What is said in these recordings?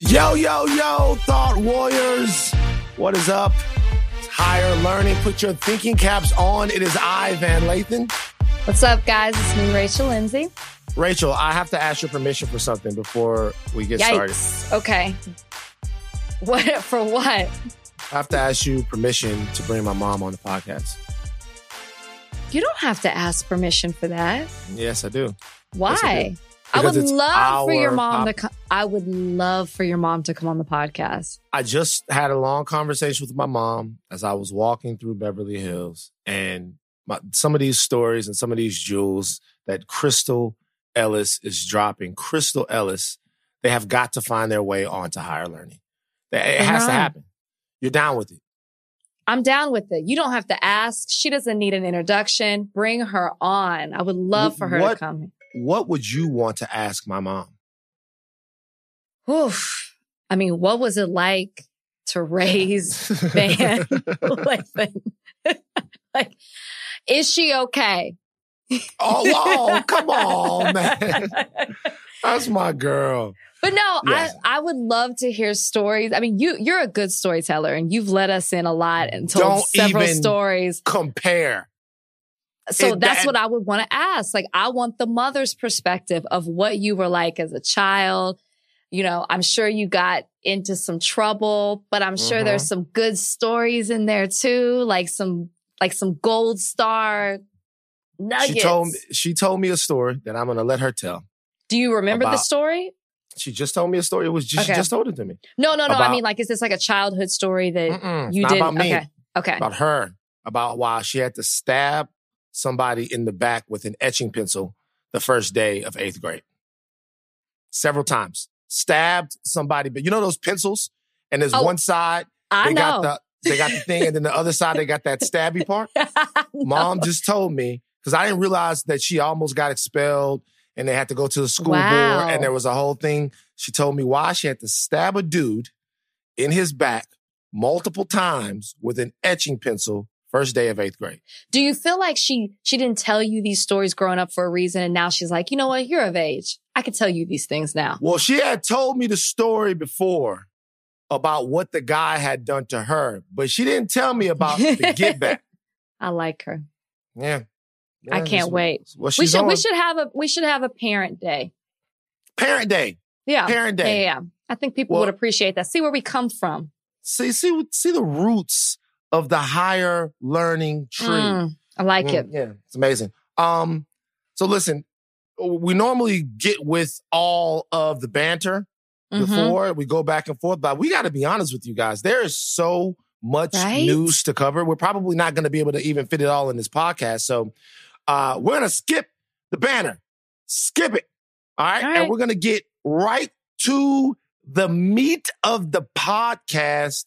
Yo, yo, yo, Thought Warriors. What is up? It's higher learning. Put your thinking caps on. It is I, Van Lathan. What's up, guys? It's me, Rachel Lindsay. Rachel, I have to ask your permission for something before we get Yikes. started. Okay. What for what? I have to ask you permission to bring my mom on the podcast. You don't have to ask permission for that. Yes, I do. Why? Yes, I do. I would love for your our mom to pop- come. I would love for your mom to come on the podcast. I just had a long conversation with my mom as I was walking through Beverly Hills, and my, some of these stories and some of these jewels that Crystal Ellis is dropping. Crystal Ellis, they have got to find their way onto higher learning. It it has to happen. You're down with it. I'm down with it. You don't have to ask. She doesn't need an introduction. Bring her on. I would love for her What- to come. What would you want to ask my mom? Oof. I mean, what was it like to raise Van like, is she okay? oh, whoa, come on, man. That's my girl. But no, Yes. I, I would love to hear stories. I mean, you you're a good storyteller and you've let us in a lot and told Don't several even- stories. Compare. So it- that's that- what I would want to ask. Like, I want the mother's perspective of what you were like as a child. You know, I'm sure you got into some trouble, but I'm sure there's mm-hmm. some good stories in there too, like some like some gold star nuggets. She told me she told me a story that I'm gonna let her tell. Do you remember the story? She just told me a story. It was just, she just told it to me. No, no, no. I mean, like, is this like a childhood story that you did? about me. Okay, okay. About her. About why she had to stab somebody in the back with an etching pencil the first day of eighth grade. Several times. Stabbed somebody, but you know those pencils? And there's Oh, one side I they know. got the they got the thing, and then the other side they got that stabby part. Mom just told me because I didn't realize that she almost got expelled and they had to go to the school Wow. board and there was a whole thing. She told me why she had to stab a dude in his back multiple times with an etching pencil first day of eighth grade. Do you feel like she she didn't tell you these stories growing up for a reason, and now she's like, you know what? You're of age. I can tell you these things now. Well, she had told me the story before about what the guy had done to her, but she didn't tell me about the get back. I like her. Yeah. I can't wait. Well, We should we should have a we should have a parent day. parent day. Yeah, Parent yeah, day. yeah. yeah. I think people Well- would appreciate that. See where we come from. See, see, see the roots of the higher learning tree. Mm, I like Mm, it. Yeah, it's amazing. Um, so listen, we normally get with all of the banter Mhm. before we go back and forth, but we got to be honest with you guys. There is so much Right? news to cover. We're probably not going to be able to even fit it all in this podcast. So, uh, we're going to skip the banner, skip it. All right. All And we're going to get right to the meat of the podcast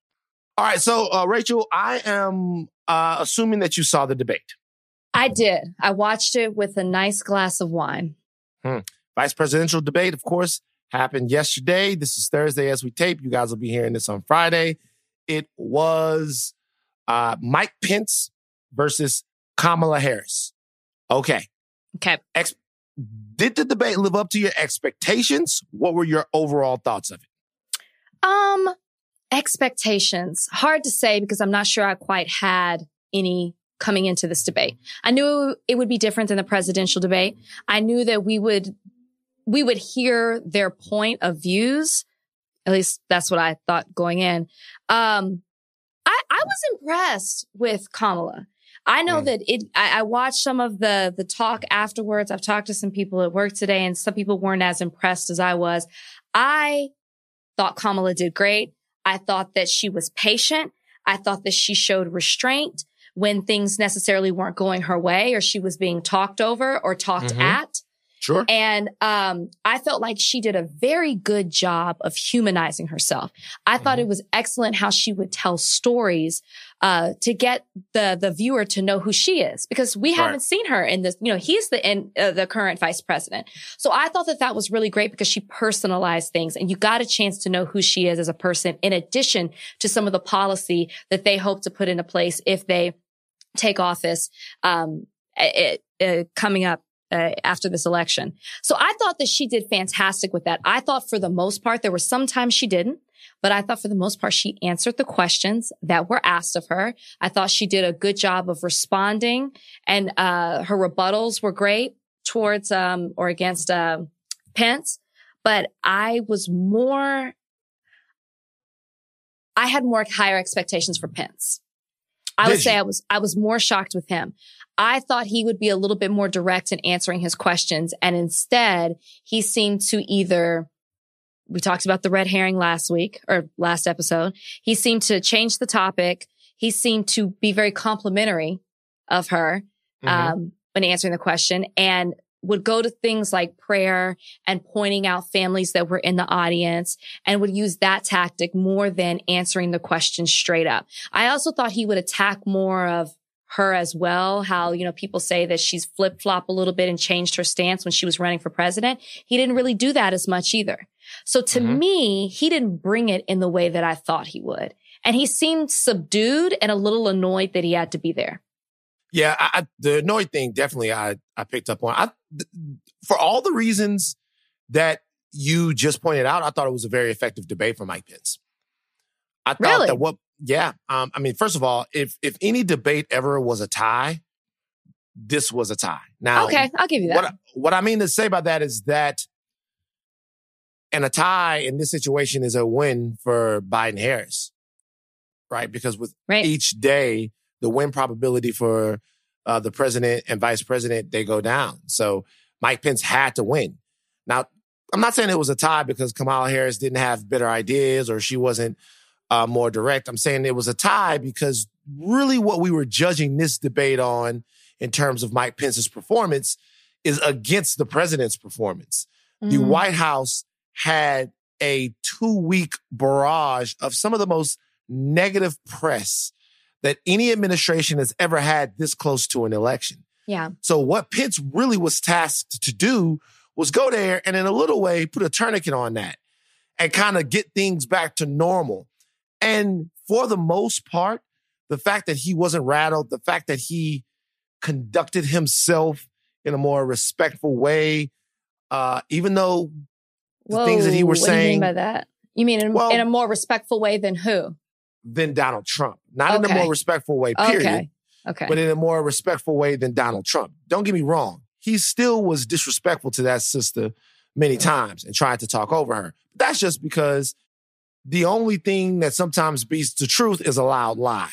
All right, so uh, Rachel, I am uh, assuming that you saw the debate. I did. I watched it with a nice glass of wine. Vice presidential debate, of course, happened yesterday. This is Thursday as we tape. You guys will be hearing this on Friday. It was uh, Mike Pence versus Kamala Harris. Okay. Okay. Ex- did the debate live up to your expectations? What were your overall thoughts of it? Um, expectations. Hard to say because I'm not sure I quite had any coming into this debate. I knew it would be different than the presidential debate. I knew that we would we would hear their point of views At least that's what I thought going in. Um, I, I was impressed with Kamala. I know Mm. that it, I, I watched some of the, the talk afterwards. I've talked to some people at work today and some people weren't as impressed as I was. I thought Kamala did great. I thought that she was patient. I thought that she showed restraint when things necessarily weren't going her way or she was being talked over or talked Mhm. at. Sure. And um, I felt like she did a very good job of humanizing herself. I thought Mhm. it was excellent how she would tell stories uh, to get the the viewer to know who she is, because we Right. haven't seen her in this. You know, he's the in, uh, the current vice president. So I thought that that was really great because she personalized things, and you got a chance to know who she is as a person, in addition to some of the policy that they hope to put into place if they take office um, it, uh, coming up uh, after this election. So I thought that she did fantastic with that. I thought for the most part, there were some times she didn't, but I thought for the most part, she answered the questions that were asked of her. I thought she did a good job of responding and, uh, her rebuttals were great towards, um, or against, um, Pence. But I was more, I had more higher expectations for Pence. I would say you? I was, I was more shocked with him. I thought he would be a little bit more direct in answering his questions. And instead, he seemed to either, we talked about the red herring last week or last episode. He seemed to change the topic. He seemed to be very complimentary of her, Mhm. um, when answering the question and would go to things like prayer and pointing out families that were in the audience and would use that tactic more than answering the question straight up. I also thought he would attack more of her as well. How, you know, people say that she's flip flop a little bit and changed her stance when she was running for president. He didn't really do that as much either. So to Mhm. me, he didn't bring it in the way that I thought he would. And he seemed subdued and a little annoyed that he had to be there. Yeah, I, I, the annoyed thing definitely I I picked up on. I th- for all the reasons that you just pointed out, I thought it was a very effective debate for Mike Pence. I thought Really? that what yeah, um, I mean, first of all, if if any debate ever was a tie, this was a tie. Now, okay, I'll give you that. what I, what I mean to say by that is that, and a tie in this situation is a win for Biden Harris, right? Because with right. each day, the win probability for uh, the president and vice president they go down. So Mike Pence had to win. Now, I'm not saying it was a tie because Kamala Harris didn't have better ideas or she wasn't uh, more direct. I'm saying it was a tie because really what we were judging this debate on in terms of Mike Pence's performance is against the president's performance. The Mhm. White House had a two week barrage of some of the most negative press that any administration has ever had this close to an election. Yeah. So what Pence really was tasked to do was go there and in a little way put a tourniquet on that and kind of get things back to normal. And for the most part, the fact that he wasn't rattled, the fact that he conducted himself in a more respectful way, uh, even though the things that he was what do you saying mean by that? You mean in, Well- in a more respectful way than who? than Donald Trump, not in a more respectful way, period, Okay. Okay. but in a more respectful way than Donald Trump. Don't get me wrong. He still was disrespectful to that sister many times and tried to talk over her. That's just because the only thing that sometimes beats the truth is a loud lie.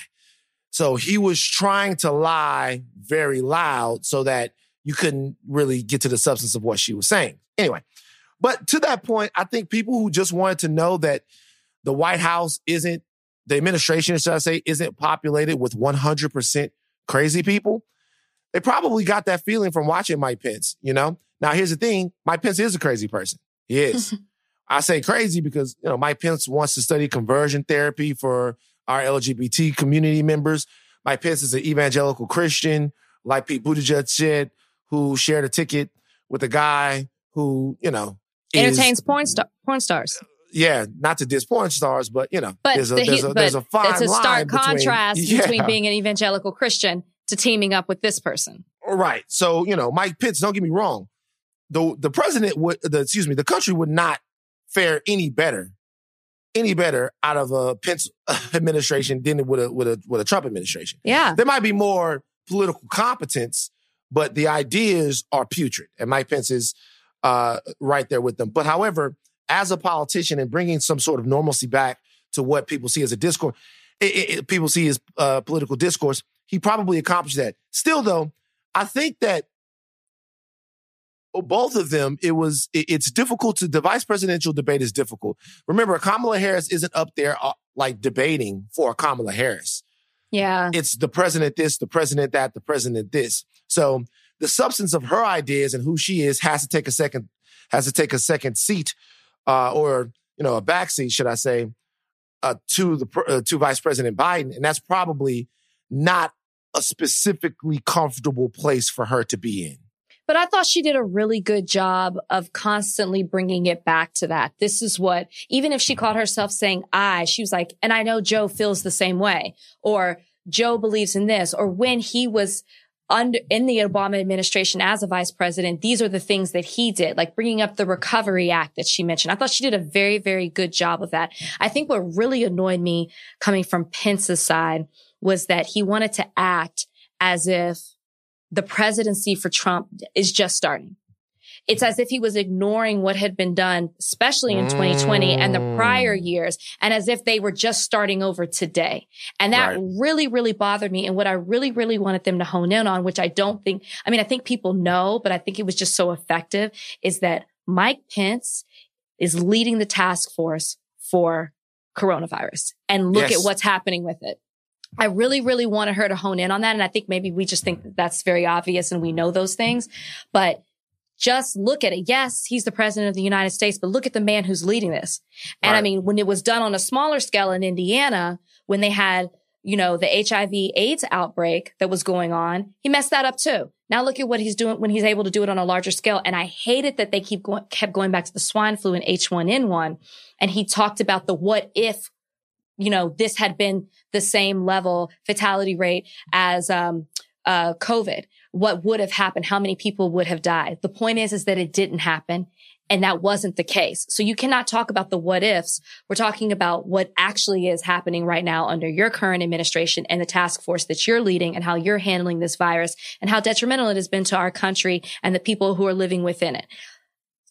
So he was trying to lie very loud so that you couldn't really get to the substance of what she was saying. Anyway, but to that point, I think people who just wanted to know that the White House isn't, the administration, should I say, isn't populated with 100% crazy people, they probably got that feeling from watching Mike Pence, you know? Now, here's the thing Mike Pence is a crazy person. He is. I say crazy because, you know, Mike Pence wants to study conversion therapy for our LGBT community members. Mike Pence is an evangelical Christian, like Pete Buttigieg said, who shared a ticket with a guy who, you know, is- Entertains porn star porn stars. yeah, not to diss porn stars, but you know, But, there's a the, there's a, there's a fine it's a line stark between- contrast Yeah. between being an evangelical Christian to teaming up with this person. right. So you know, Mike Pence. Don't get me wrong. The the president would, the excuse me, the country would not fare any better, any better out of a Pence administration than it would a with a with a Trump administration. Yeah. There might be more political competence, but the ideas are putrid, and Mike Pence is uh, right there with them. But however, as a politician and bringing some sort of normalcy back to what people see as a discourse, it, it, people see as uh, political discourse. He probably accomplished that. Still, though, I think that both of them, it was it, it's difficult to the vice presidential debate is difficult. Remember, Kamala Harris isn't up there uh, like debating for Kamala Harris. Yeah, it's the president this, the president that, the president this. So the substance of her ideas and who she is has to take a second has to take a second seat, uh, or you know, a back seat, should I say, uh, to the uh, to Vice President Biden, and that's probably not a specifically comfortable place for her to be in. But I thought she did a really good job of constantly bringing it back to that. This is what, even if she caught herself saying I, she was like, and I know Joe feels the same way, or Joe believes in this, or when he was under in the Obama administration as a vice president, these are the things that he did, like bringing up the Recovery Act that she mentioned. I thought she did a very, very good job of that. I think what really annoyed me coming from Pence's side was that he wanted to act as if the presidency for Trump is just starting. It's as if he was ignoring what had been done, especially in 2020 and the prior mm. years, and as if they were just starting over today. And that right. really, really bothered me. And what I really, really wanted them to hone in on, which I don't think, I mean, I think people know, but I think it was just so effective, is that Mike Pence is leading the task force for coronavirus and look yes. at what's happening with it. I really, really wanted her to hone in on that. And I think maybe we just think that that's very obvious and we know those things, but just look at it. Yes, he's the president of the United States, but look at the man who's leading this. And right. I mean, when it was done on a smaller scale in Indiana, when they had, you know, the HIV AIDS outbreak that was going on, he messed that up too. Now look at what he's doing when he's able to do it on a larger scale. And I hate it that they keep going, kept going back to the swine flu and H1N1. And he talked about the what if, you know, this had been the same level fatality rate as, um, uh, COVID what would have happened, how many people would have died. The point is, is that it didn't happen. And that wasn't the case. So you cannot talk about the what ifs. We're talking about what actually is happening right now under your current administration and the task force that you're leading and how you're handling this virus and how detrimental it has been to our country and the people who are living within it.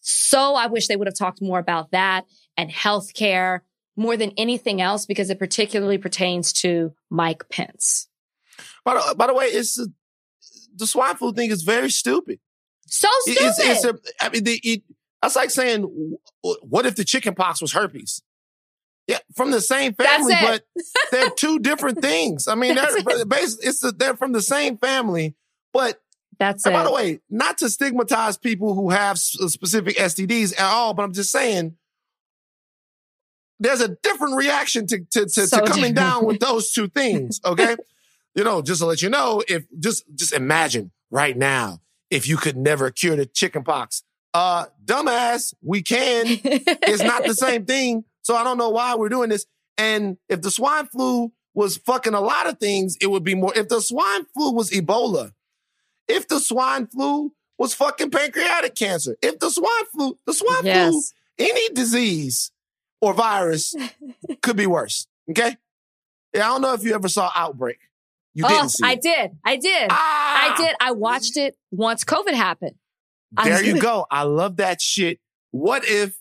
So I wish they would have talked more about that and healthcare more than anything else because it particularly pertains to Mike Pence. By, by the way, it's the swine flu thing is very stupid. So stupid. It's, it's a, I mean, the, it, that's like saying, what if the chicken pox was herpes? Yeah, from the same family, but they're two different things. I mean, they're, basically, it's a, they're from the same family, but that's it. By the way, not to stigmatize people who have specific STDs at all, but I'm just saying there's a different reaction to to, to, so to coming down with those two things. Okay, you know, just to let you know, if just just imagine right now if you could never cure the chicken pox. Uh, dumbass, we can. it's not the same thing. So I don't know why we're doing this. And if the swine flu was fucking a lot of things, it would be more. If the swine flu was Ebola, if the swine flu was fucking pancreatic cancer, if the swine flu, the swine yes. flu, any disease or virus could be worse. Okay. Yeah, I don't know if you ever saw Outbreak. You oh, didn't see I did. I did. Ah! I did. I watched it once COVID happened. There you go. I love that shit. What if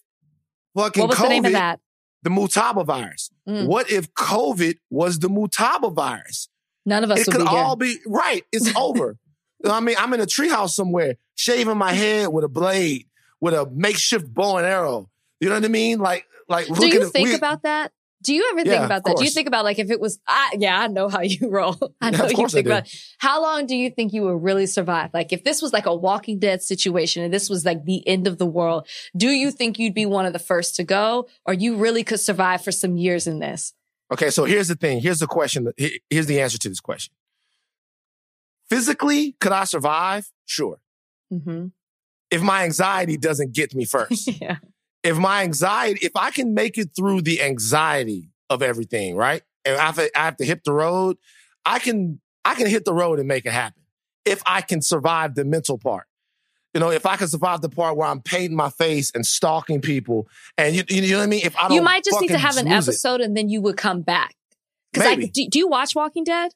fucking what was COVID, the name of that? The Motaba virus. Mm. What if COVID was the Motaba virus? None of us. It could be all be right. It's over. I mean, I'm in a treehouse somewhere, shaving my head with a blade, with a makeshift bow and arrow. You know what I mean? Like, like. Do you think about that? Do you ever think yeah, about that? Do you think about like if it was, I, yeah, I know how you roll. I know yeah, you think about how long do you think you would really survive? Like if this was like a Walking Dead situation and this was like the end of the world, do you think you'd be one of the first to go, or you really could survive for some years in this? Okay, so here's the thing. Here's the question. Here's the answer to this question. Physically, could I survive? Sure. Mm-hmm. If my anxiety doesn't get me first. yeah if my anxiety, if I can make it through the anxiety of everything, right? And I have, to, I have to hit the road, I can, I can hit the road and make it happen. If I can survive the mental part. You know, if I can survive the part where I'm painting my face and stalking people, and you, you know what I mean. If I don't, you might just need to have an episode, it. and then you would come back. Because I do, do you watch Walking Dead?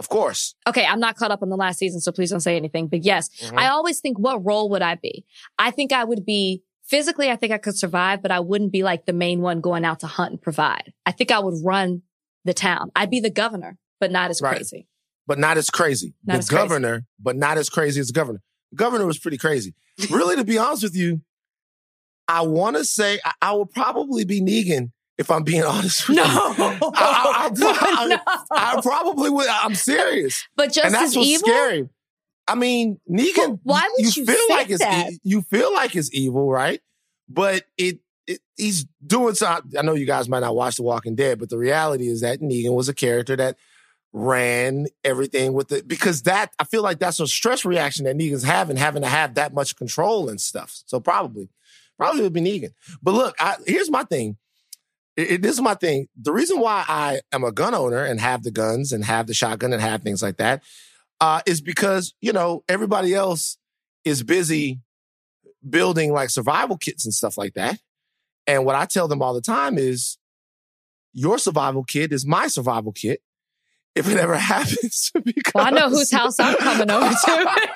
Of course. Okay, I'm not caught up on the last season, so please don't say anything. But yes, mm-hmm. I always think, what role would I be? I think I would be physically, I think I could survive, but I wouldn't be like the main one going out to hunt and provide. I think I would run the town. I'd be the governor, but not as Right. crazy. but not as crazy. Not the as crazy. governor, but not as crazy as the governor. The governor was pretty crazy. Really, to be honest with you, I want to say I, I would probably be Negan if I'm being honest with No, you. I, I- I- No. I probably would. I'm serious, but just and that's as what's evil. scary. I mean, Negan. Why would you feel say like it's that? you feel like it's evil, right? But it, it he's doing something. I know you guys might not watch The Walking Dead, but the reality is that Negan was a character that ran everything with it because that I feel like that's a stress reaction that Negan's having, having to have that much control and stuff. So probably, probably would be Negan. But look, I, here's my thing. It- it- this is my thing. The reason why I am a gun owner and have the guns and have the shotgun and have things like that uh, is because you know everybody else is busy building like survival kits and stuff like that. And what I tell them all the time is, your survival kit is my survival kit. If it ever happens, because Well, I know whose house I'm coming over to.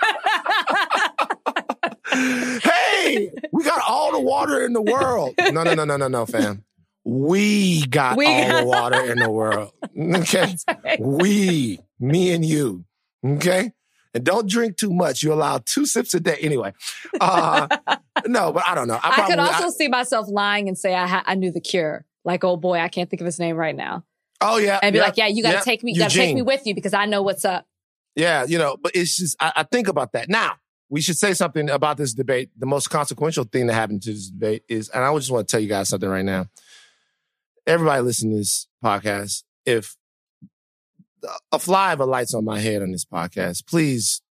hey, we got all the water in the world. No, no, no, no, no, no, fam. We got We all got- the water in the world. Okay. We, me and you. Okay. And don't drink too much. You allow two sips a day. Anyway. Uh, no, but I don't know. I, I, could probably- also see myself lying and say I, ha- I knew the cure. Like, oh boy, I can't think of his name right now. oh yeah. And be yeah, like, yeah, you got to yeah, take me, you got to take me with you because I know what's up. Yeah, you know, but it's just I, I think about that. Now, we should say something about this debate. The most consequential thing that happened to this debate is, and I just want to tell you guys something right now. Everybody listening to this podcast, if a fly of a light's on my head on this podcast, please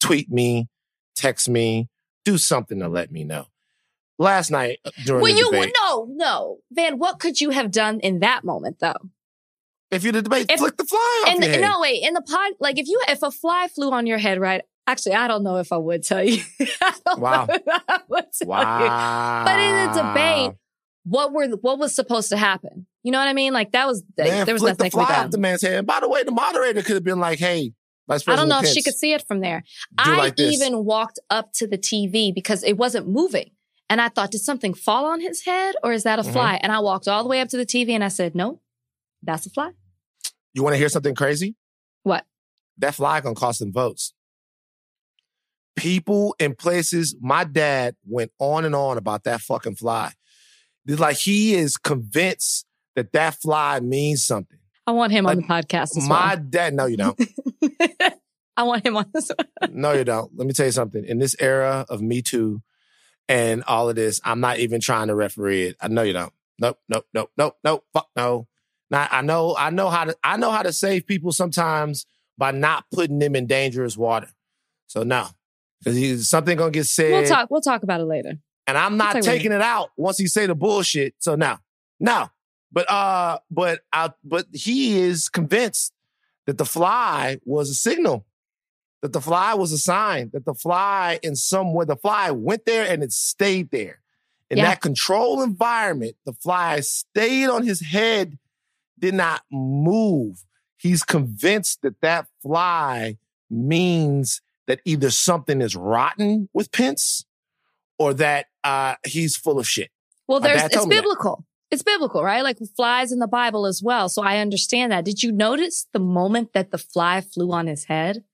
tweet me, text me, do something to let me know. Last night uh, during Well, the you debate, no, no, Van. What could you have done in that moment, though? if you're the debate, if- flick the fly off And head. no, wait. In the pod, like if you if a fly flew on your head, right? Actually, I don't know if I would tell you. Wow. know if I would tell wow. you. But in a debate, what were what was supposed to happen? You know what I mean? Like that was Man, there was nothing the that could be fly off done. the man's head. By the way, the moderator could have been like, "Hey, Vice I don't know if she could see it from there. I like even walked up to the TV because it wasn't moving. And I thought, did something fall on his head or is that a Mhm. fly? And I walked all the way up to the TV and I said, no, that's a fly. You want to hear something crazy? What? That fly gonna cost them votes. People in places. My dad went on and on about that fucking fly. Like he is convinced that that fly means something. I want him on the podcast as My dad, no, you don't. I want him on this one. no, you don't. Let me tell you something. In this era of Me Too and all of this, I'm not even trying to referee it. I know you don't. Nope, nope, nope, nope, nope. Fuck no. Now I know, I know how to, I know how to save people sometimes by not putting them in dangerous water. So no, because something gonna get said, We'll talk. We'll talk about it later. and I'm we'll not taking it out once he say the bullshit. So no, no. But uh, but I, but he is convinced that the fly was a signal, that the fly was a sign, that the fly in some way, the fly went there and it stayed there. In Yeah. that control environment, the fly stayed on his head, did not move. He's convinced that that fly means that either something is rotten with Pence or that uh, he's full of shit. Well, there's it's biblical. It's biblical, right? Like flies in the Bible as well. So I understand that. Did you notice the moment that the fly flew on his head?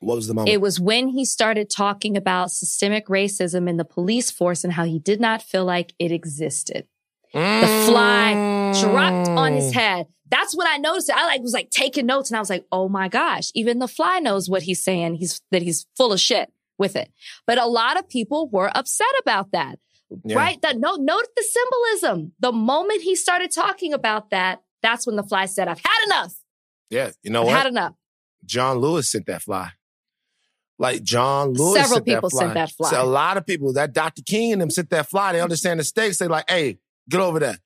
What was the moment? It was when he started talking about systemic racism in the police force and how he did not feel like it existed. The fly dropped on Mm. his head. That's when I noticed it. I like was like taking notes and I was like, oh my gosh, even the fly knows what he's saying. He's that he's full of shit with it. But a lot of people were upset about that. Yeah. Right? That note note the symbolism. The moment he started talking about that, that's when the fly said, I've had enough. Yeah, you know I've what? had enough. John Lewis sent that fly. Like John Lewis Several sent that people fly. sent that fly. So a lot of people, that Dr. King and them sent that fly. They mm-hmm. understand the stakes. They like, hey, get over there.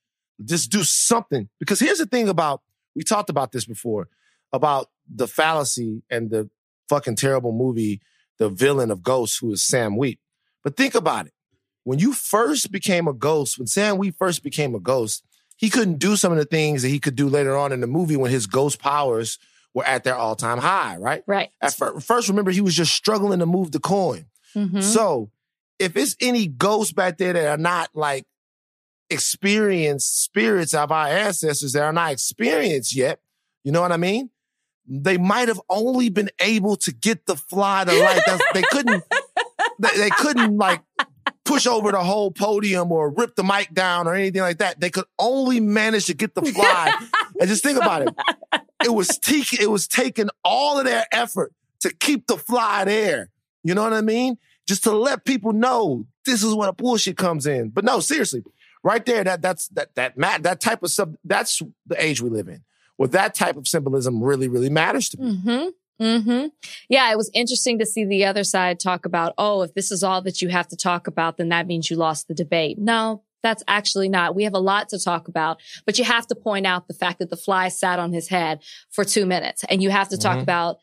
Just do something. Because here's the thing about, we talked about this before, about the fallacy and the fucking terrible movie, the villain of Ghost, who is Sam Wheat. But think about it. When you first became a ghost, when Sam Wheat first became a ghost, he couldn't do some of the things that he could do later on in the movie when his ghost powers were at their all-time high, right? Right. At fir- first, remember, he was just struggling to move the coin. Mhm. So if it's any ghosts back there that are not like experienced spirits of our ancestors that are not experienced yet, you know what I mean? They might have only been able to get the fly to light. That's, they couldn't, they, they couldn't like push over the whole podium or rip the mic down or anything like that. They could only manage to get the fly. and just think about it. It was te- it was taking all of their effort to keep the fly there. You know what I mean? Just to let people know this is where the bullshit comes in. But no, seriously, right there, that that's that that mat that type of stuff. That's the age we live in. Well, that type of symbolism really, really matters to me. Mm-hmm. Mm-hmm. Yeah, it was interesting to see the other side talk about, oh, if this is all that you have to talk about, then that means you lost the debate. No, that's actually not. We have a lot to talk about, but you have to point out the fact that the fly sat on his head for two minutes and you have to talk Mhm. about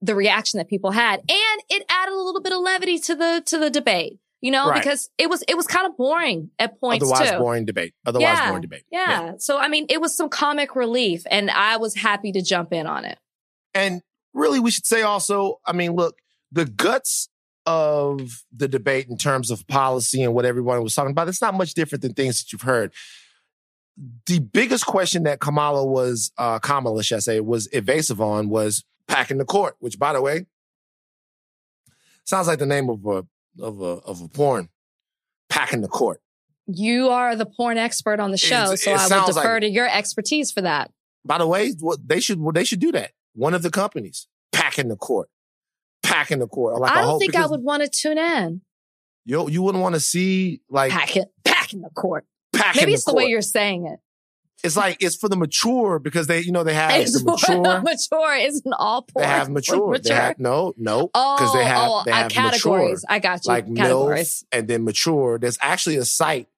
the reaction that people had. And it added a little bit of levity to the, to the debate, you know, Right. because it was, it was kind of boring at points Otherwise, too. boring debate. Otherwise, Yeah. boring debate. Yeah. So, I mean, it was some comic relief and I was happy to jump in on it. And really, we should say also, I mean, look, the guts of the debate in terms of policy and what everyone was talking about, it's not much different than things that you've heard. The biggest question that Kamala was, uh, Kamala, should I say, was evasive on was packing the court, which, by the way, sounds like the name of a of a of a porn. Packing the court. You are the porn expert on the show, It- so it I will defer like- to your expertise for that. By the way, they should well, they should do that. One of the companies packing the court, packing the court. Like I don't think I would want to tune in. You you wouldn't want to see like packing it, pack in the court. packing Maybe the it's the, court. way you're saying it. It's like it's for the mature because they you know they have It's the mature. mature isn't all porn. They have for mature. They have no no because oh, they have oh, they uh, have categories. mature I got you. like categories. MILF and then mature. There's actually a site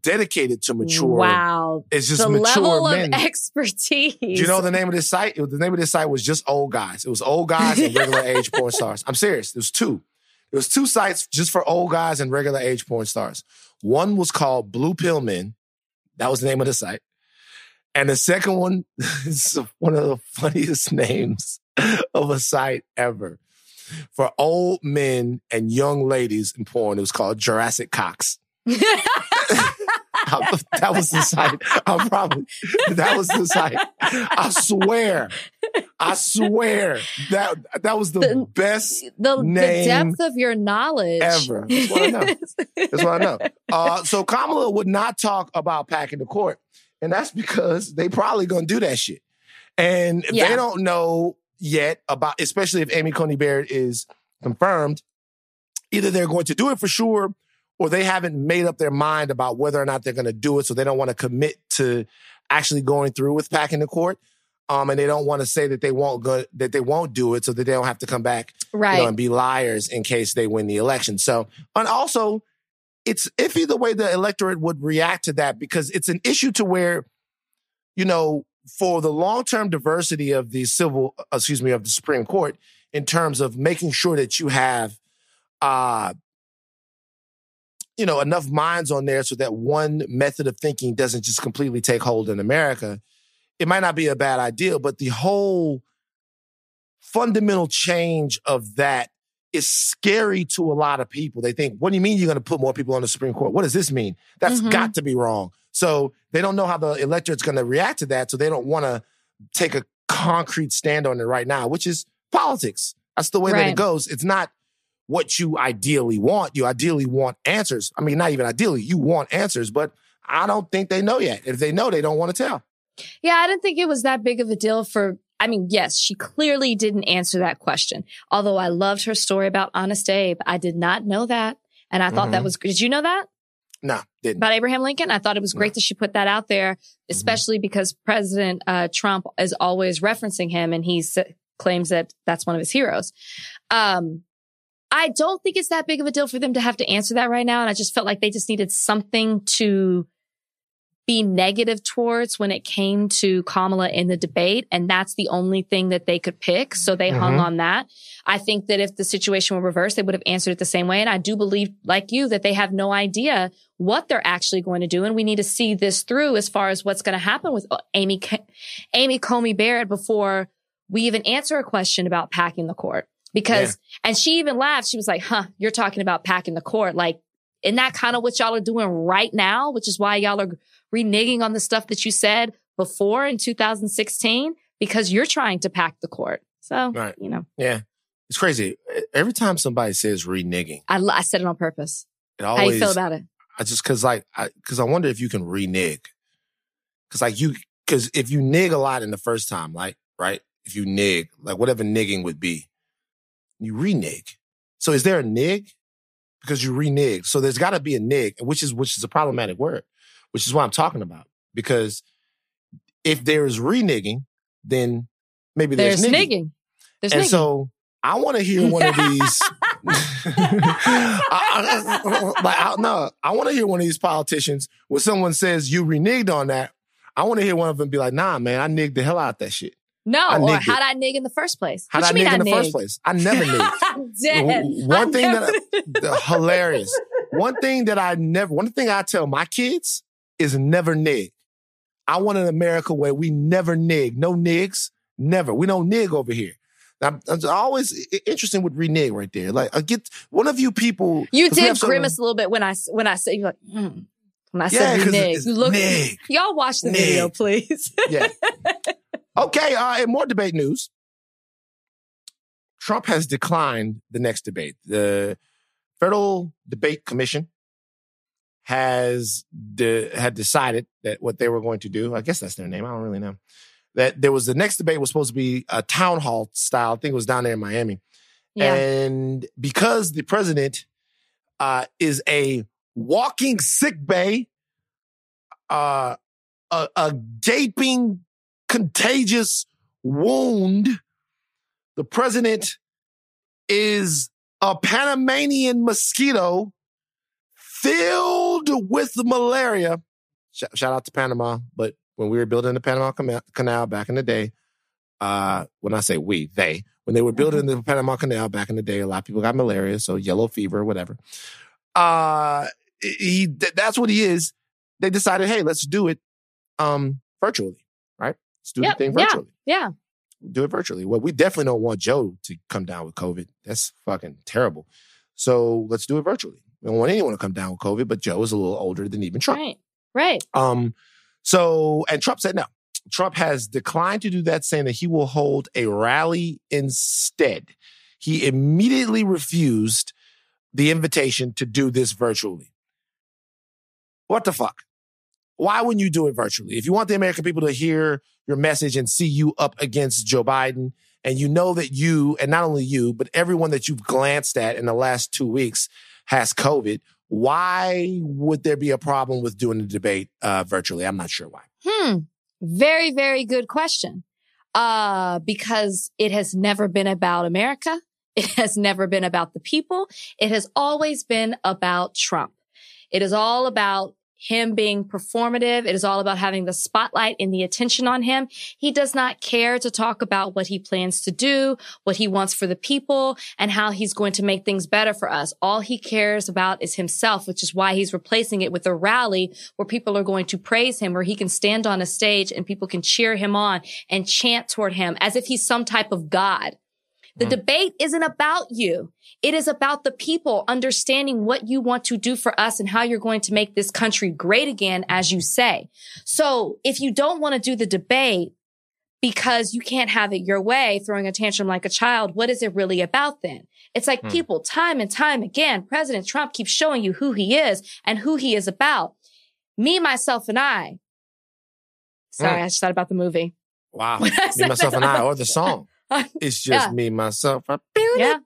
dedicated to mature. Wow. It's just the mature level men. of expertise. Do you know the name of this site? It the name of this site was just old guys. It was old guys and regular age porn stars. I'm serious. There's two. There was two sites just for old guys and regular age porn stars. One was called Blue Pill Men. That was the name of the site. And the second one is one of the funniest names of a site ever. For old men and young ladies in porn, it was called Jurassic Cox. That was the site. I'm probably that was the site. I swear, I swear that that was the, The- best the, the depth of your knowledge ever. That's what I know. That's what I know. Uh, so Kamala would not talk about packing the court, and that's because they probably gonna do that shit, and Yeah. they don't know yet about, especially if Amy Coney Barrett is confirmed. Either they're going to do it for sure, or they haven't made up their mind about whether or not they're going to do it, so they don't want to commit to actually going through with packing the court. Um, and they don't want to say that they won't go, that they won't do it, so that they don't have to come back right. you know, and be liars in case they win the election. So, and also, it's iffy the way the electorate would react to that because it's an issue to where, you know, for the long term diversity of the civil, uh, excuse me, of the Supreme Court in terms of making sure that you have, uh, you know, enough minds on there so that one method of thinking doesn't just completely take hold in America. It might not be a bad idea, but the whole fundamental change of that is scary to a lot of people. They think, what do you mean you're going to put more people on the Supreme Court? What does this mean? That's Mhm. got to be wrong. So they don't know how the electorate's going to react to that. So they don't want to take a concrete stand on it right now, which is politics. That's the way that it goes. It's not what you ideally want. You ideally want answers. I mean, not even ideally, you want answers, but I don't think they know yet. If they know, they don't want to tell. Yeah, I didn't think it was that big of a deal for. I mean, yes, she clearly didn't answer that question. Although I loved her story about Honest Abe. I did not know that. And I thought that Mhm. was, did you know that No, didn't. about Abraham Lincoln? I thought it was great that she put that out there, especially because President uh, Trump is always referencing him and he s- claims that that's one of his heroes. Um, I don't think it's that big of a deal for them to have to answer that right now. And I just felt like they just needed something to be negative towards when it came to Kamala in the debate. And that's the only thing that they could pick. So they hung Mhm. on that. I think that if the situation were reversed, they would have answered it the same way. And I do believe, like you, that they have no idea what they're actually going to do. And we need to see this through as far as what's going to happen with uh, Amy, Amy Coney Barrett before we even answer a question about packing the court. Because, and she even laughed. She was like, huh, you're talking about packing the court. Like, isn't that kind of what y'all are doing right now? Which is why y'all are reneging on the stuff that you said before in 2016 because you're trying to pack the court. So, Right. you know, Yeah. It's crazy. Every time somebody says reneging, I, I said it on purpose. it How always you feel about it? I just cause like I cause I wonder if you can renege. Cause like you cause if you nig a lot in the first time, like, right? If you nig, like whatever nigging would be, you renege. So is there a nig? Because you renege. So there's gotta be a nig, which is which is a problematic word, which is what I'm talking about. Because if there is reneging, then maybe there's, There's nigging. nigging. There's And nigging. so I want to hear one of these. I, I, like, I, no, I want to hear one of these politicians when someone says you reneged on that. I want to hear one of them be like, "Nah, man, I nigged the hell out that shit. No, I or nigged how'd I nig in the first place? How'd what I you mean nig in the I first place? I never nigged. I'm. One I thing that never- The- hilarious. One thing that I never, one thing I tell my kids is never nig. I want an America where we never nig. No nigs, never. We don't nig over here. I'm, I'm always interesting with renege right there. Like, I get one of you people. You did grimace a little bit when I when I said you like mm. when I Yeah, said renege. You look nig. y'all watch the Nig. video, please. Yeah. okay. Uh, in more debate news, Trump has declined the next debate. The Federal Debate Commission has de- had decided that what they were going to do. I guess that's their name. I don't really know. That there was the next debate was supposed to be a town hall style. I think it was down there in Miami. yeah. And because the president uh, is a walking sick bay, uh, a, a gaping, contagious wound, the president is a Panamanian mosquito filled with malaria. Sh- shout out to Panama, but when we were building the Panama Canal back in the day, uh, when I say we, they, when they were building the Panama Canal back in the day, a lot of people got malaria, so yellow fever, whatever. Uh, he, th- that's what he is. They decided, hey, let's do it, um, virtually? Let's do Yep, the thing yeah. virtually. yeah. Do it virtually. Well, we definitely don't want Joe to come down with COVID. That's fucking terrible. So let's do it virtually. We don't want anyone to come down with COVID, but Joe is a little older than even Trump. Right. Right. Um, so, and Trump said no. Trump has declined to do that, saying that he will hold a rally instead. He immediately refused the invitation to do this virtually. What the fuck? Why wouldn't you do it virtually? If you want the American people to hear your message and see you up against Joe Biden, and you know that you, and not only you, but everyone that you've glanced at in the last two weeks has COVID, why would there be a problem with doing the debate uh, virtually? I'm not sure why. Hmm. Very, very good question. Uh, because it has never been about America. It has never been about the people. It has always been about Trump. It is all about him being performative. It is all about having the spotlight and the attention on him. He does not care to talk about what he plans to do, what he wants for the people, and how he's going to make things better for us. All he cares about is himself, which is why he's replacing it with a rally where people are going to praise him, where he can stand on a stage and people can cheer him on and chant toward him as if he's some type of God. The Mm. debate isn't about you. It is about the people understanding what you want to do for us and how you're going to make this country great again, as you say. So if you don't want to do the debate because you can't have it your way, throwing a tantrum like a child, what is it really about then? It's like Hmm. people time and time again, President Trump keeps showing you who he is and who he is about. Me, myself, and I. Sorry, Hmm. I just thought about the movie. Wow. Me, myself, and I, or the song. It's just Yeah. me, myself. Yeah.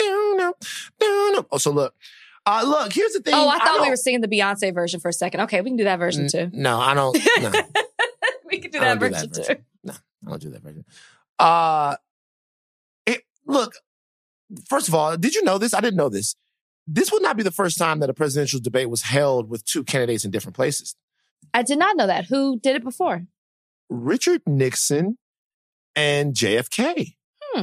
Oh, so look. Uh, look, here's the thing. Oh, I thought we were singing the Beyonce version for a second. Okay, we can do that version too. N- No, I don't. No, we can do I that don't do version that too. version. No, I don't do that version. Uh, it, look, first of all, did you know this? I didn't know this. This would not be the first time that a presidential debate was held with two candidates in different places. I did not know that. Who did it before? Richard Nixon and JFK. Hmm.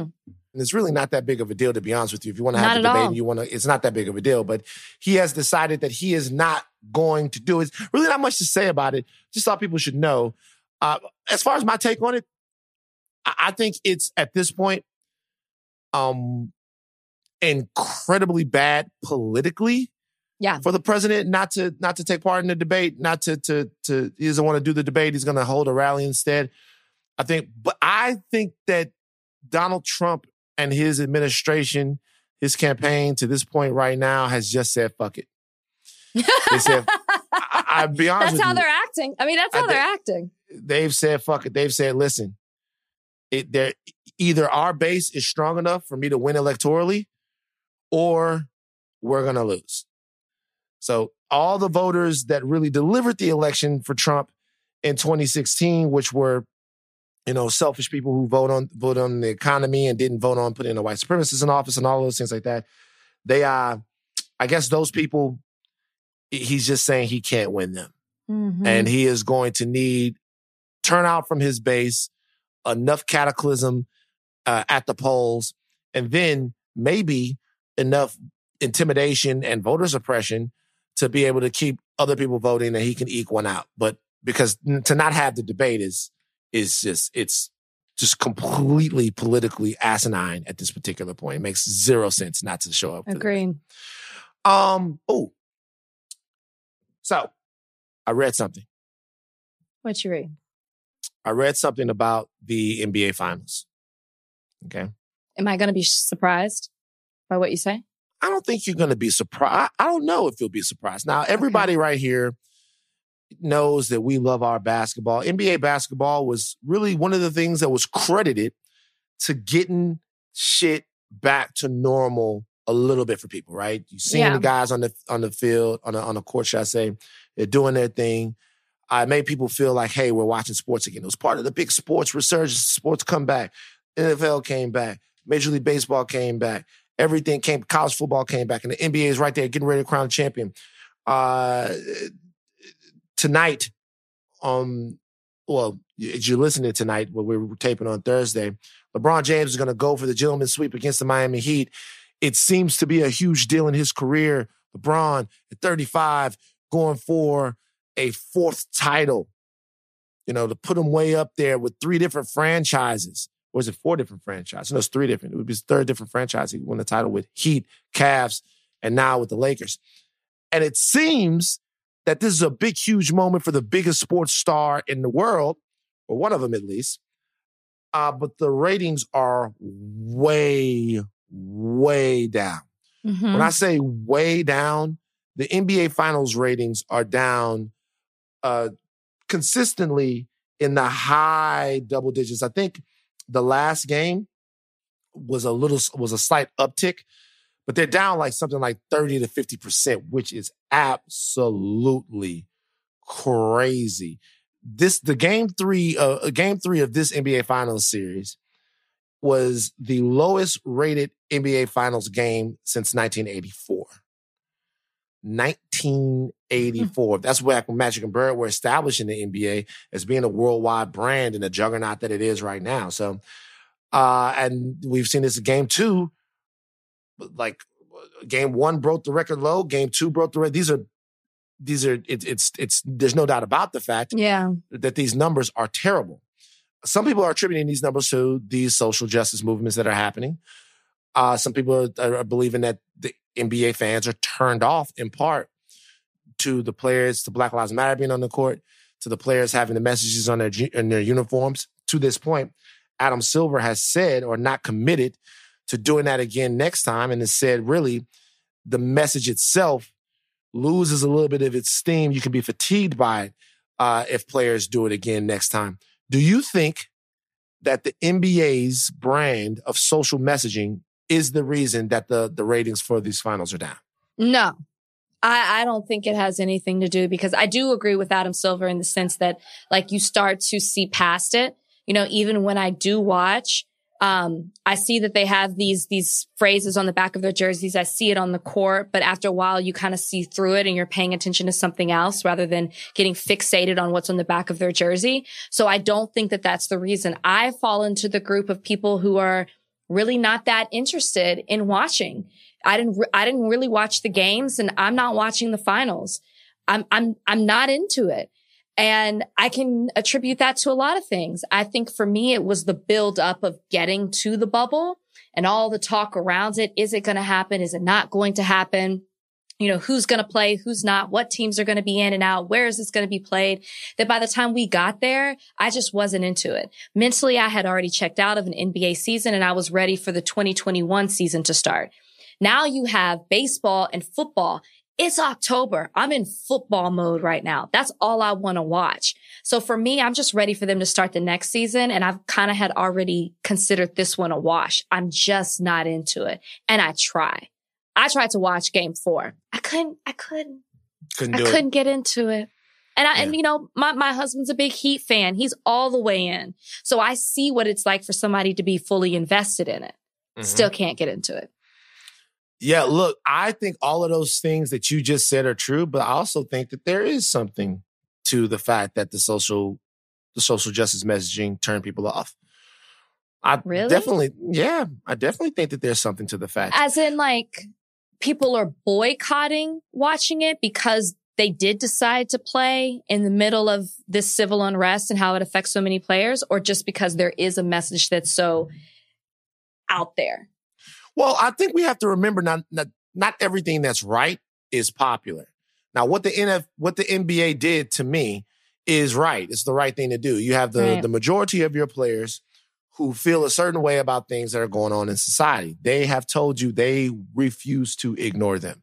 And it's really not that big of a deal, to be honest with you. If you want to have Not the debate all. and you want to, it's not that big of a deal. But he has decided that he is not going to do it. Really, not much to say about it. Just thought people should know. Uh, as far as my take on it, I, I think it's at this point, um incredibly bad politically Yeah. for the president not to not to take part in the debate, not to to to he doesn't want to do the debate. He's going to hold a rally instead. I think, but I think that Donald Trump and his administration, his campaign to this point right now has just said fuck it. They said, I, I'll be honest That's how you. they're acting. I mean, that's I how they're think- acting. they've said fuck it. They've said, listen, it there either our base is strong enough for me to win electorally, or we're gonna lose. So all the voters that really delivered the election for Trump in 2016, which were you know selfish people who vote on vote on the economy and didn't vote on putting a white supremacist in office and all those things like that, they uh I guess those people he's just saying he can't win them Mhm. and he is going to need turnout from his base, enough cataclysm uh, at the polls, and then maybe enough intimidation and voter suppression to be able to keep other people voting that he can eke one out. But because to not have the debate is is just it's just completely politically asinine at this particular point. It makes zero sense not to show up. Agreed. Um. Oh. So, I read something. What you read? I read something about the NBA Finals. Okay. Am I going to be surprised by what you say? I don't think you're going to be surprised. I don't know if you'll be surprised. Now, everybody right here knows that we love our basketball. NBA basketball was really one of the things that was credited to getting shit back to normal a little bit for people, right? You seen Yeah. the guys on the on the field, on the on the court, should I say, they're doing their thing. I made people feel like, hey, we're watching sports again. It was part of the big sports resurgence, sports comeback. NFL came back, Major League Baseball came back, everything came, college football came back, and the NBA is right there getting ready to crown a champion. Uh, tonight, um, well, as you're listening tonight, what we're taping on Thursday, LeBron James is going to go for the gentleman's sweep against the Miami Heat. It seems to be a huge deal in his career. LeBron at 35 going for a fourth title, you know, to put him way up there with three different franchises. Or is it four different franchises? No, it's three different. It would be his third different franchise. He won the title with Heat, Cavs, and now with the Lakers. And it seems that this is a big, huge moment for the biggest sports star in the world, or one of them at least. Uh, but the ratings are way, way down. Mhm. When I say way down, the NBA Finals ratings are down uh, consistently in the high double digits. I think the last game was a little was a slight uptick, but they're down like something like 30 to 50%, which is absolutely crazy. This the game three, uh, game three of this NBA Finals series was the lowest rated NBA Finals game since 1984. 1984. That's back when Magic and Bird were establishing the NBA as being a worldwide brand and a juggernaut that it is right now. So, uh, and we've seen this game two. Like game one broke the record low. Game two broke the record. These are, these are, it, it's, it's, there's no doubt about the fact Yeah. that these numbers are terrible. Some people are attributing these numbers to these social justice movements that are happening. Uh, some people are, are believing that the NBA fans are turned off in part to the players, to Black Lives Matter being on the court, to the players having the messages on their in their uniforms. To this point, Adam Silver has said or not committed to doing that again next time, and it said really the message itself loses a little bit of its steam. You can be fatigued by it uh, if players do it again next time. Do you think that the NBA's brand of social messaging is the reason that the the ratings for these finals are down? No. I, I don't think it has anything to do because I do agree with Adam Silver in the sense that like you start to see past it. You know, even when I do watch, um, I see that they have these these phrases on the back of their jerseys. I see it on the court, but after a while you kind of see through it and you're paying attention to something else rather than getting fixated on what's on the back of their jersey. So I don't think that that's the reason. I fall into the group of people who are really not that interested in watching. I didn't re- I didn't really watch the games and I'm not watching the finals. I'm I'm I'm not into it. And I can attribute that to a lot of things. I think for me, it was the build up of getting to the bubble and all the talk around it. Is it going to happen? Is it not going to happen? You know, who's going to play, who's not, what teams are going to be in and out, where is this going to be played? That by the time we got there, I just wasn't into it. Mentally, I had already checked out of an NBA season and I was ready for the 2021 season to start. Now you have baseball and football. It's October. I'm in football mode right now. That's all I want to watch. So for me, I'm just ready for them to start the next season. And I've kind of had already considered this one a wash. I'm just not into it. And I try. I tried to watch game four. I couldn't, I couldn't, Couldn't I couldn't it. get into it. And I, and you know, my, my husband's a big Heat fan. He's all the way in. So I see what it's like for somebody to be fully invested in it. Mhm. Still can't get into it. Yeah, look, I think all of those things that you just said are true, but I also think that there is something to the fact that the social the social justice messaging turned people off. I Really? definitely yeah, I definitely think that there's something to the fact. As in, like, people are boycotting watching it because they did decide to play in the middle of this civil unrest and how it affects so many players, or just because there is a message that's so out there. Well, I think we have to remember not not, not everything that's right is popular. Now, what the NF what the NBA did to me is right. It's the right thing to do. You have the Right. the majority of your players who feel a certain way about things that are going on in society. They have told you they refuse to ignore them.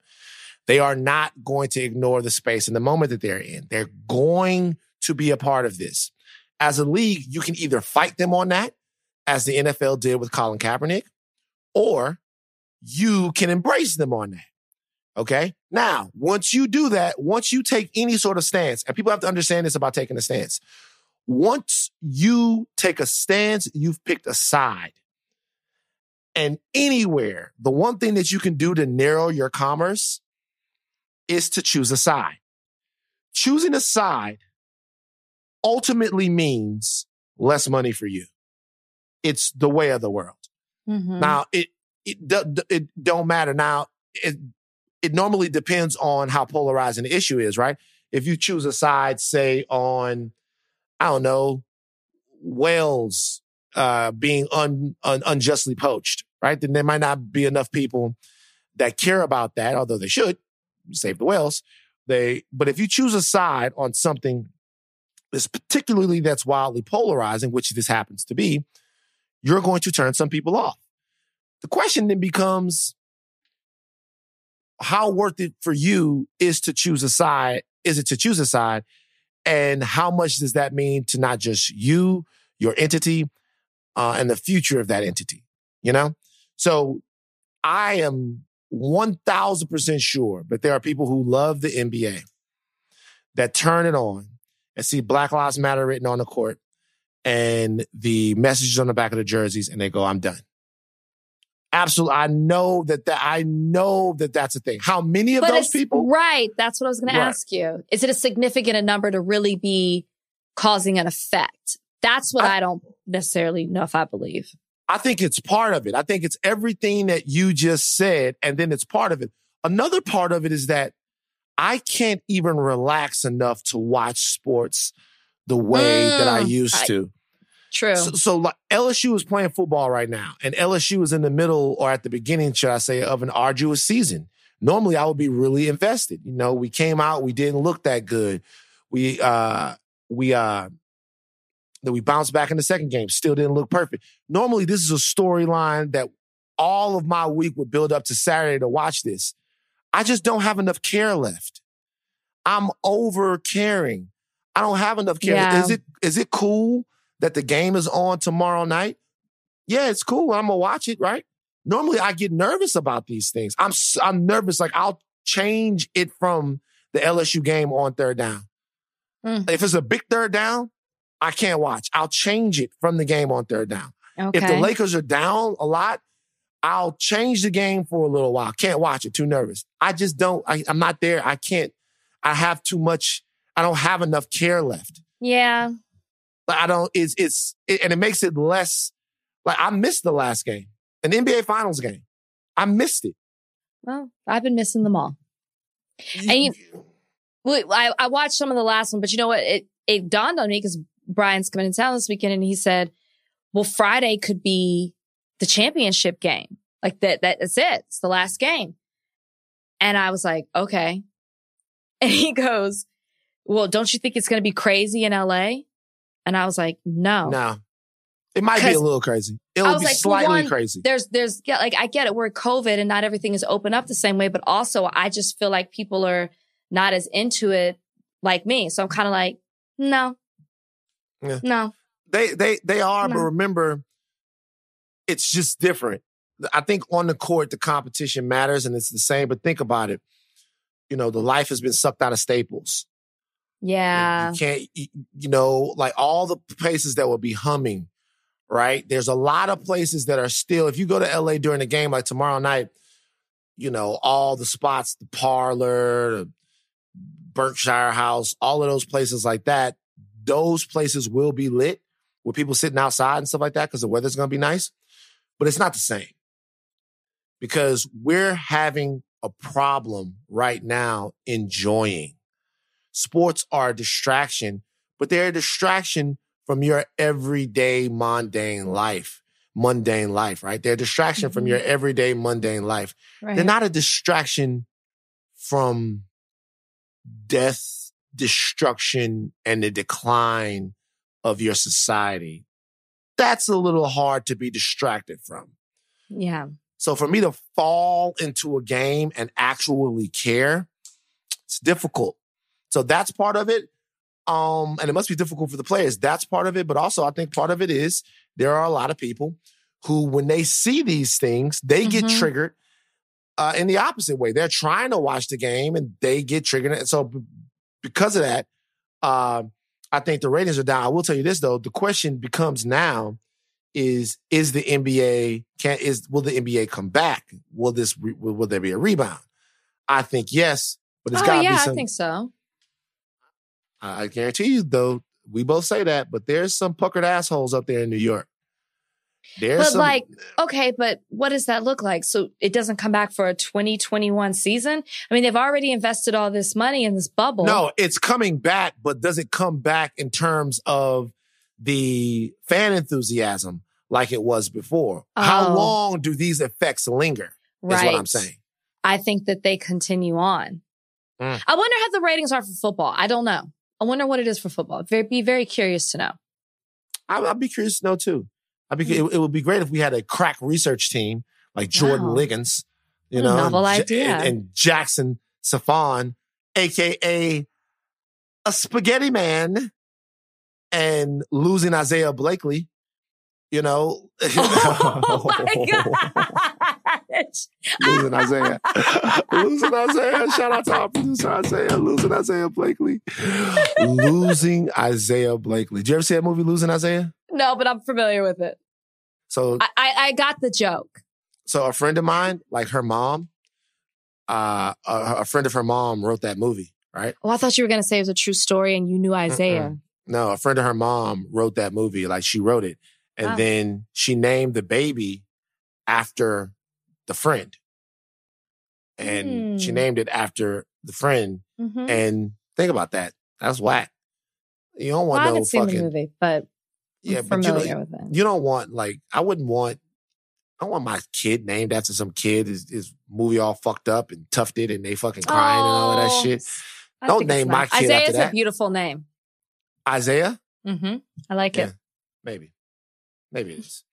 They are not going to ignore the space and the moment that they're in. They're going to be a part of this. As a league, you can either fight them on that, as the NFL did with Colin Kaepernick, or you can embrace them on that. Okay. Now, once you do that, once you take any sort of stance, and people have to understand this about taking a stance. Once you take a stance, you've picked a side. And anywhere, the one thing that you can do to narrow your commerce is to choose a side. Choosing a side ultimately means less money for you. It's the way of the world. Mm-hmm. Now it it do- it don't matter. Now it it normally depends on how polarizing the issue is, right? If you choose a side, say on I don't know whales uh, being un, un, unjustly poached, right? Then there might not be enough people that care about that, although they should save the whales. They but if you choose a side on something that's particularly that's wildly polarizing, which this happens to be, you're going to turn some people off. The question then becomes how worth it for you is to choose a side? Is it to choose a side? And how much does that mean to not just you, your entity, uh, and the future of that entity? You know? So I am 1000% sure that there are people who love the NBA that turn it on and see Black Lives Matter written on the court and the messages on the back of the jerseys and they go, I'm done. Absolutely. I know that that I know that that's a thing. How many of but those people? right. That's what I was going Right. to ask you. Is it a significant a number to really be causing an effect? That's what I- I, don't necessarily know if I believe. I think it's part of it. I think it's everything that you just said, and then it's part of it. Another part of it is that I can't even relax enough to watch sports the way that I Mm, used to. True. So, so like LSU is playing football right now, and LSU is in the middle or at the beginning, should I say, of an arduous season. Normally, I would be really invested. You know, we came out, we didn't look that good. We uh we uh then we bounced back in the second game, still didn't look perfect. Normally, this is a storyline that all of my week would build up to Saturday to watch this. I just don't have enough care left. I'm over caring. I don't have enough care. Yeah. Is it is it cool that the game is on tomorrow night? Yeah, it's cool. I'm gonna watch it, right? Normally, I get nervous about these things. I'm I'm nervous. Like I'll change it from the LSU game on third down. Mm. If it's a big third down, I can't watch. I'll change it from the game on third down. Okay. If the Lakers are down a lot, I'll change the game for a little while. Can't watch it. Too nervous. I just don't. I, I'm not there. I can't. I have too much. I don't have enough care left. yeah. Like I don't. It's it's it, and it makes it less. Like I missed the last game, an NBA Finals game. I missed it. Well, I've been missing them all. And you- I, I watched some of the last one, but you know what? It it dawned on me because Brian's coming to town this weekend, and he said, "Well, Friday could be the championship game. Like that. That's it. It's the last game." And I was like, "Okay." And he goes, "Well, don't you think it's going to be crazy in LA?" And I was like, "No, no." It might be a little crazy. It'll be like, slightly one, crazy. There's, there's, yeah, like I get it. We're COVID and not everything is open up the same way, but also I just feel like people are not as into it like me. So I'm kind of like, no, yeah. no. They, they, they are, no. but remember, it's just different. I think on the court, the competition matters and it's the same, but think about it. You know, the life has been sucked out of Staples. Yeah. You can't, you know, like all the places that will be humming right? There's a lot of places that are still, if you go to LA during the game, like tomorrow night, you know, all the spots, the parlor, the Berkshire House, all of those places like that, those places will be lit with people sitting outside and stuff like that because the weather's going to be nice. But it's not the same because we're having a problem right now enjoying. Sports are a distraction, but they're a distraction from your everyday mundane life. Mundane life, right? They're a distraction mm-hmm. from your mm-hmm. everyday mundane life. Right. They're not a distraction from death, destruction, and the decline of your society. That's a little hard to be distracted from. Yeah. So for me to fall into a game and actually care, it's difficult. So that's part of it. Um, and it must be difficult for the players. That's part of it. But also, I think part of it is there are a lot of people who, when they see these things, they mm-hmm. get triggered uh, in the opposite way. They're trying to watch the game and they get triggered. And so, because of that, uh, I think the ratings are down. I will tell you this though: the question becomes now is is the NBA can is will the NBA come back? Will this re, will, will there be a rebound? I think yes, but it's oh, got to yeah, be some. I think so. I guarantee you, though, we both say that, but there's some puckered assholes up there in New York. There's but some, like, okay, but what does that look like? So it doesn't come back for a 2021 season? I mean, they've already invested all this money in this bubble. No, it's coming back, but does it come back in terms of the fan enthusiasm like it was before? Oh. How long do these effects linger? Right. Is what I'm saying. I think that they continue on. Mm. I wonder how the ratings are for football. I don't know. I wonder what it is for football. Very, be very curious to know. I, would be curious to know too. I'd be, mm. it, it, would be great if we had a crack research team like Jordan wow. Liggins, you know, novel and, idea, and, and Jackson Safon, aka a spaghetti man, and losing Isaiah Blakely. You know, oh my losing Isaiah, losing Isaiah. Shout out to our producer Isaiah, losing Isaiah Blakely, losing Isaiah Blakely. Did you ever see that movie, Losing Isaiah? No, but I'm familiar with it. So I, I, I got the joke. So a friend of mine, like her mom, uh, a, a, friend of her mom wrote that movie, right? Oh, I thought you were going to say it was a true story and you knew Isaiah. Mm-mm. No, a friend of her mom wrote that movie. Like she wrote it. And wow. then she named the baby after the friend. And mm. she hmm. named it after the friend. Mm-hmm. And think about that. That's whack. You don't want well, no I fucking, seen the movie, but yeah, but you, know, you don't want like I wouldn't want I don't want my kid named after some kid is, his movie all fucked up and tufted and they fucking crying oh, and all of that shit. I don't name my kid Isaiah's after that. a beautiful name. Isaiah? Mm-hmm. I like yeah, it. Maybe. Maybe it is.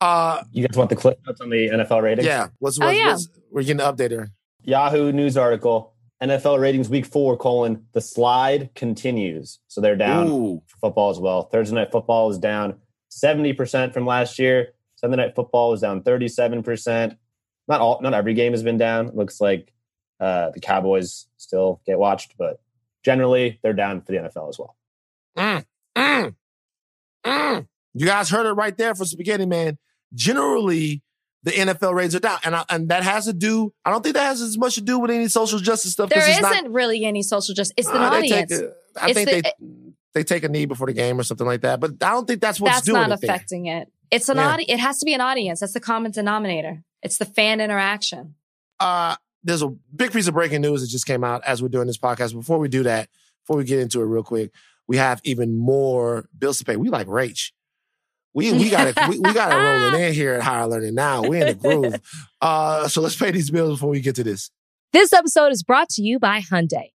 Uh, you guys want the clip notes on the NFL ratings? Yeah. What's, what's, oh, yeah. What's, we're getting an update here. Yahoo News article. NFL ratings week four, colon, the slide continues. So they're down Ooh. for football as well. Thursday night football is down 70% from last year. Sunday night football is down 37%. Not all, not every game has been down. It looks like uh, the Cowboys still get watched, but generally they're down for the NFL as well. Mm, mm, mm. You guys heard it right there for Spaghetti Man. Generally, the NFL ratings are down, and I, and that has to do. I don't think that has as much to do with any social justice stuff. There isn't not, really any social justice. It's the uh, audience. A, I think the, they they take a knee before the game or something like that. But I don't think that's what's doing. that's doing not affecting it. It's an yeah. audi- It has to be an audience. That's the common denominator. It's the fan interaction. Uh, there's a big piece of breaking news that just came out as we're doing this podcast. Before we do that, before we get into it real quick, we have even more bills to pay. We like Rach. We we got it. We, we got it rolling in here at Higher Learning now. We're in the groove. Uh, so let's pay these bills before we get to this. This episode is brought to you by Hyundai.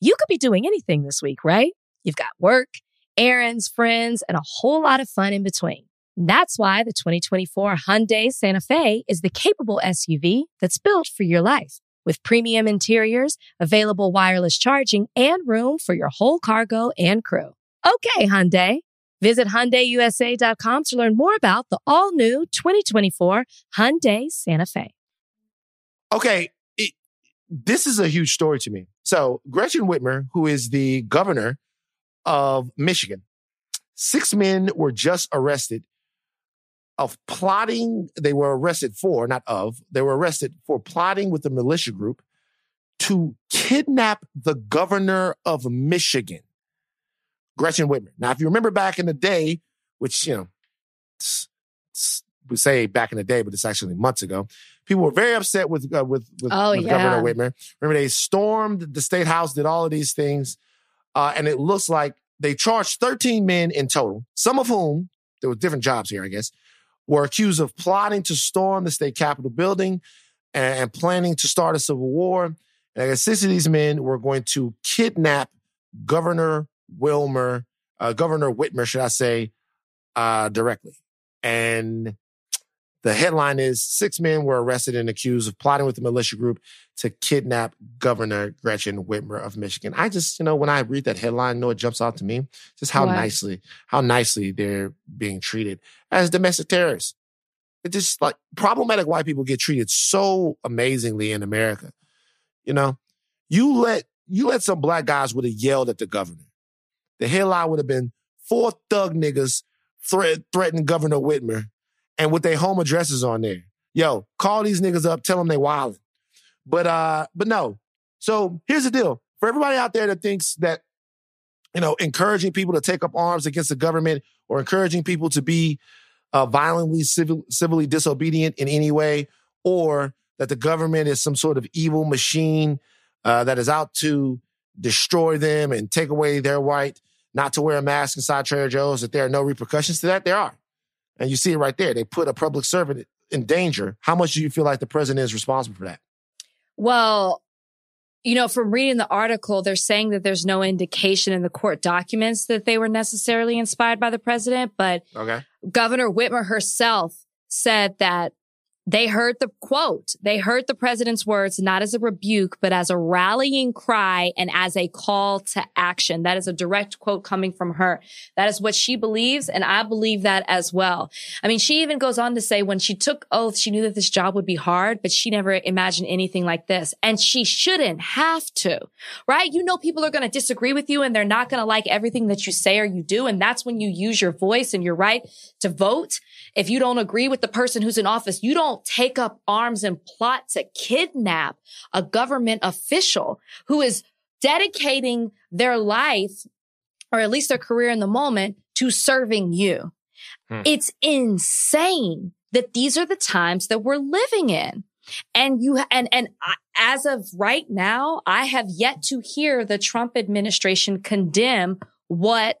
You could be doing anything this week, right? You've got work, errands, friends, and a whole lot of fun in between. That's why the 2024 Hyundai Santa Fe is the capable SUV that's built for your life. With premium interiors, available wireless charging, and room for your whole cargo and crew. Okay, Hyundai. Visit HyundaiUSA.com to learn more about the all-new 2024 Hyundai Santa Fe. Okay, it, this is a huge story to me. So Gretchen Whitmer, who is the governor of Michigan, six men were just arrested of plotting. They were arrested for, not of, they were arrested for plotting with the militia group to kidnap the governor of Michigan. Gretchen Whitmer. Now, if you remember back in the day, which, you know, it's, it's, we say back in the day, but it's actually months ago, people were very upset with, uh, with, with, oh, with yeah. Governor Whitmer. Remember, they stormed the state house, did all of these things. Uh, and it looks like they charged 13 men in total, some of whom, there were different jobs here, I guess, were accused of plotting to storm the state capitol building and, and planning to start a civil war. And I guess six of these men were going to kidnap Governor Wilmer, uh, Governor Whitmer, should I say, uh, directly. And the headline is six men were arrested and accused of plotting with the militia group to kidnap Governor Gretchen Whitmer of Michigan. I just, you know, when I read that headline, you know, it jumps out to me just how What? nicely, how nicely they're being treated as domestic terrorists. It's just like problematic white people get treated so amazingly in America. You know, you let you let some black guys would have yelled at the governor. The headline would have been four thug niggas threat, threaten Governor Whitmer and with their home addresses on there. Yo, call these niggas up, tell them they wildin'. But uh, but no. So here's the deal. For everybody out there that thinks that, you know, encouraging people to take up arms against the government or encouraging people to be uh, violently civil, civilly disobedient in any way, or that the government is some sort of evil machine uh, that is out to destroy them and take away their right not to wear a mask inside Trader Joe's, that there are no repercussions to that, there are. And you see it right there. They put a public servant in danger. How much do you feel like the president is responsible for that? Well, you know, from reading the article, they're saying that there's no indication in the court documents that they were necessarily inspired by the president, but Okay. Governor Whitmer herself said that they heard the quote, they heard the president's words not as a rebuke, but as a rallying cry and as a call to action. That is a direct quote coming from her. That is what she believes. And I believe that as well. I mean, she even goes on to say when she took oath, she knew that this job would be hard, but she never imagined anything like this. And she shouldn't have to, right? You know, people are going to disagree with you and they're not going to like everything that you say or you do. And that's when you use your voice and your right to vote. If you don't agree with the person who's in office, you don't take up arms and plot to kidnap a government official who is dedicating their life or at least their career in the moment to serving you. Hmm. It's insane that these are the times that we're living in. And you, and, and I, as of right now, I have yet to hear the Trump administration condemn what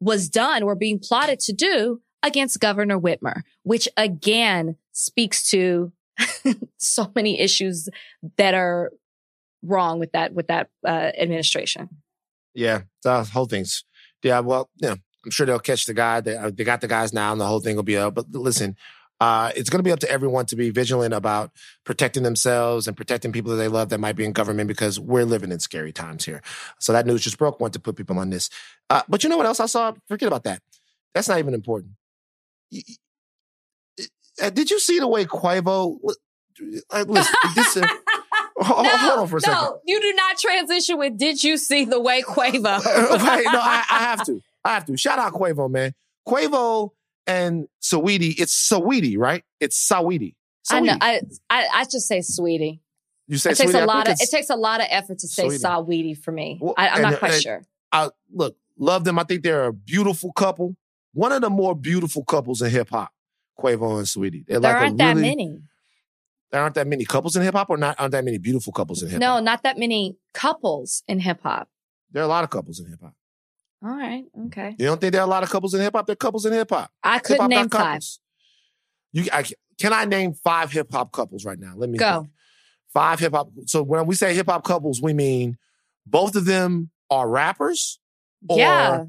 was done or being plotted to do against Governor Whitmer, which again speaks to so many issues that are wrong with that, with that, uh, administration. Yeah, the whole thing's yeah. Well, know, I'm sure they'll catch the guy. They uh, they got the guys now, and the whole thing will be up. But listen, uh, it's going to be up to everyone to be vigilant about protecting themselves and protecting people that they love that might be in government because we're living in scary times here. So that news just broke. Want to put people on this. Uh, but you know what else I saw? Forget about that. That's not even important. Uh, Did you see the way Quavo? Uh, listen, this, uh, hold, hold on for a second. No, you do not transition with did you see the way Quavo? right, no, I, I have to. I have to. Shout out Quavo, man. Quavo and Saweetie. It's Saweetie, right? It's Saweetie. I know. I, I I just say sweetie. you say It takes Saweetie? I a lot of it takes a lot of effort to say Saweetie. Saweetie for me. Well, I, I'm and- not quite and- sure. I, look, love them. I think they're a beautiful couple. One of the more beautiful couples in hip hop. Quavo and Sweetie. They're There like aren't that really- many. There aren't that many couples in hip hop, or not aren't that many beautiful couples in hip hop. No, not that many couples in hip hop. there are a lot of couples in hip hop. All right. Okay. You don't think there are a lot of couples in hip hop? There are couples in hip hop. I couldn't name five. You, I, can I name five hip hop couples right now? Let me Go. think. Five hip hop. So when we say hip hop couples, we mean both of them are rappers. Or, yeah.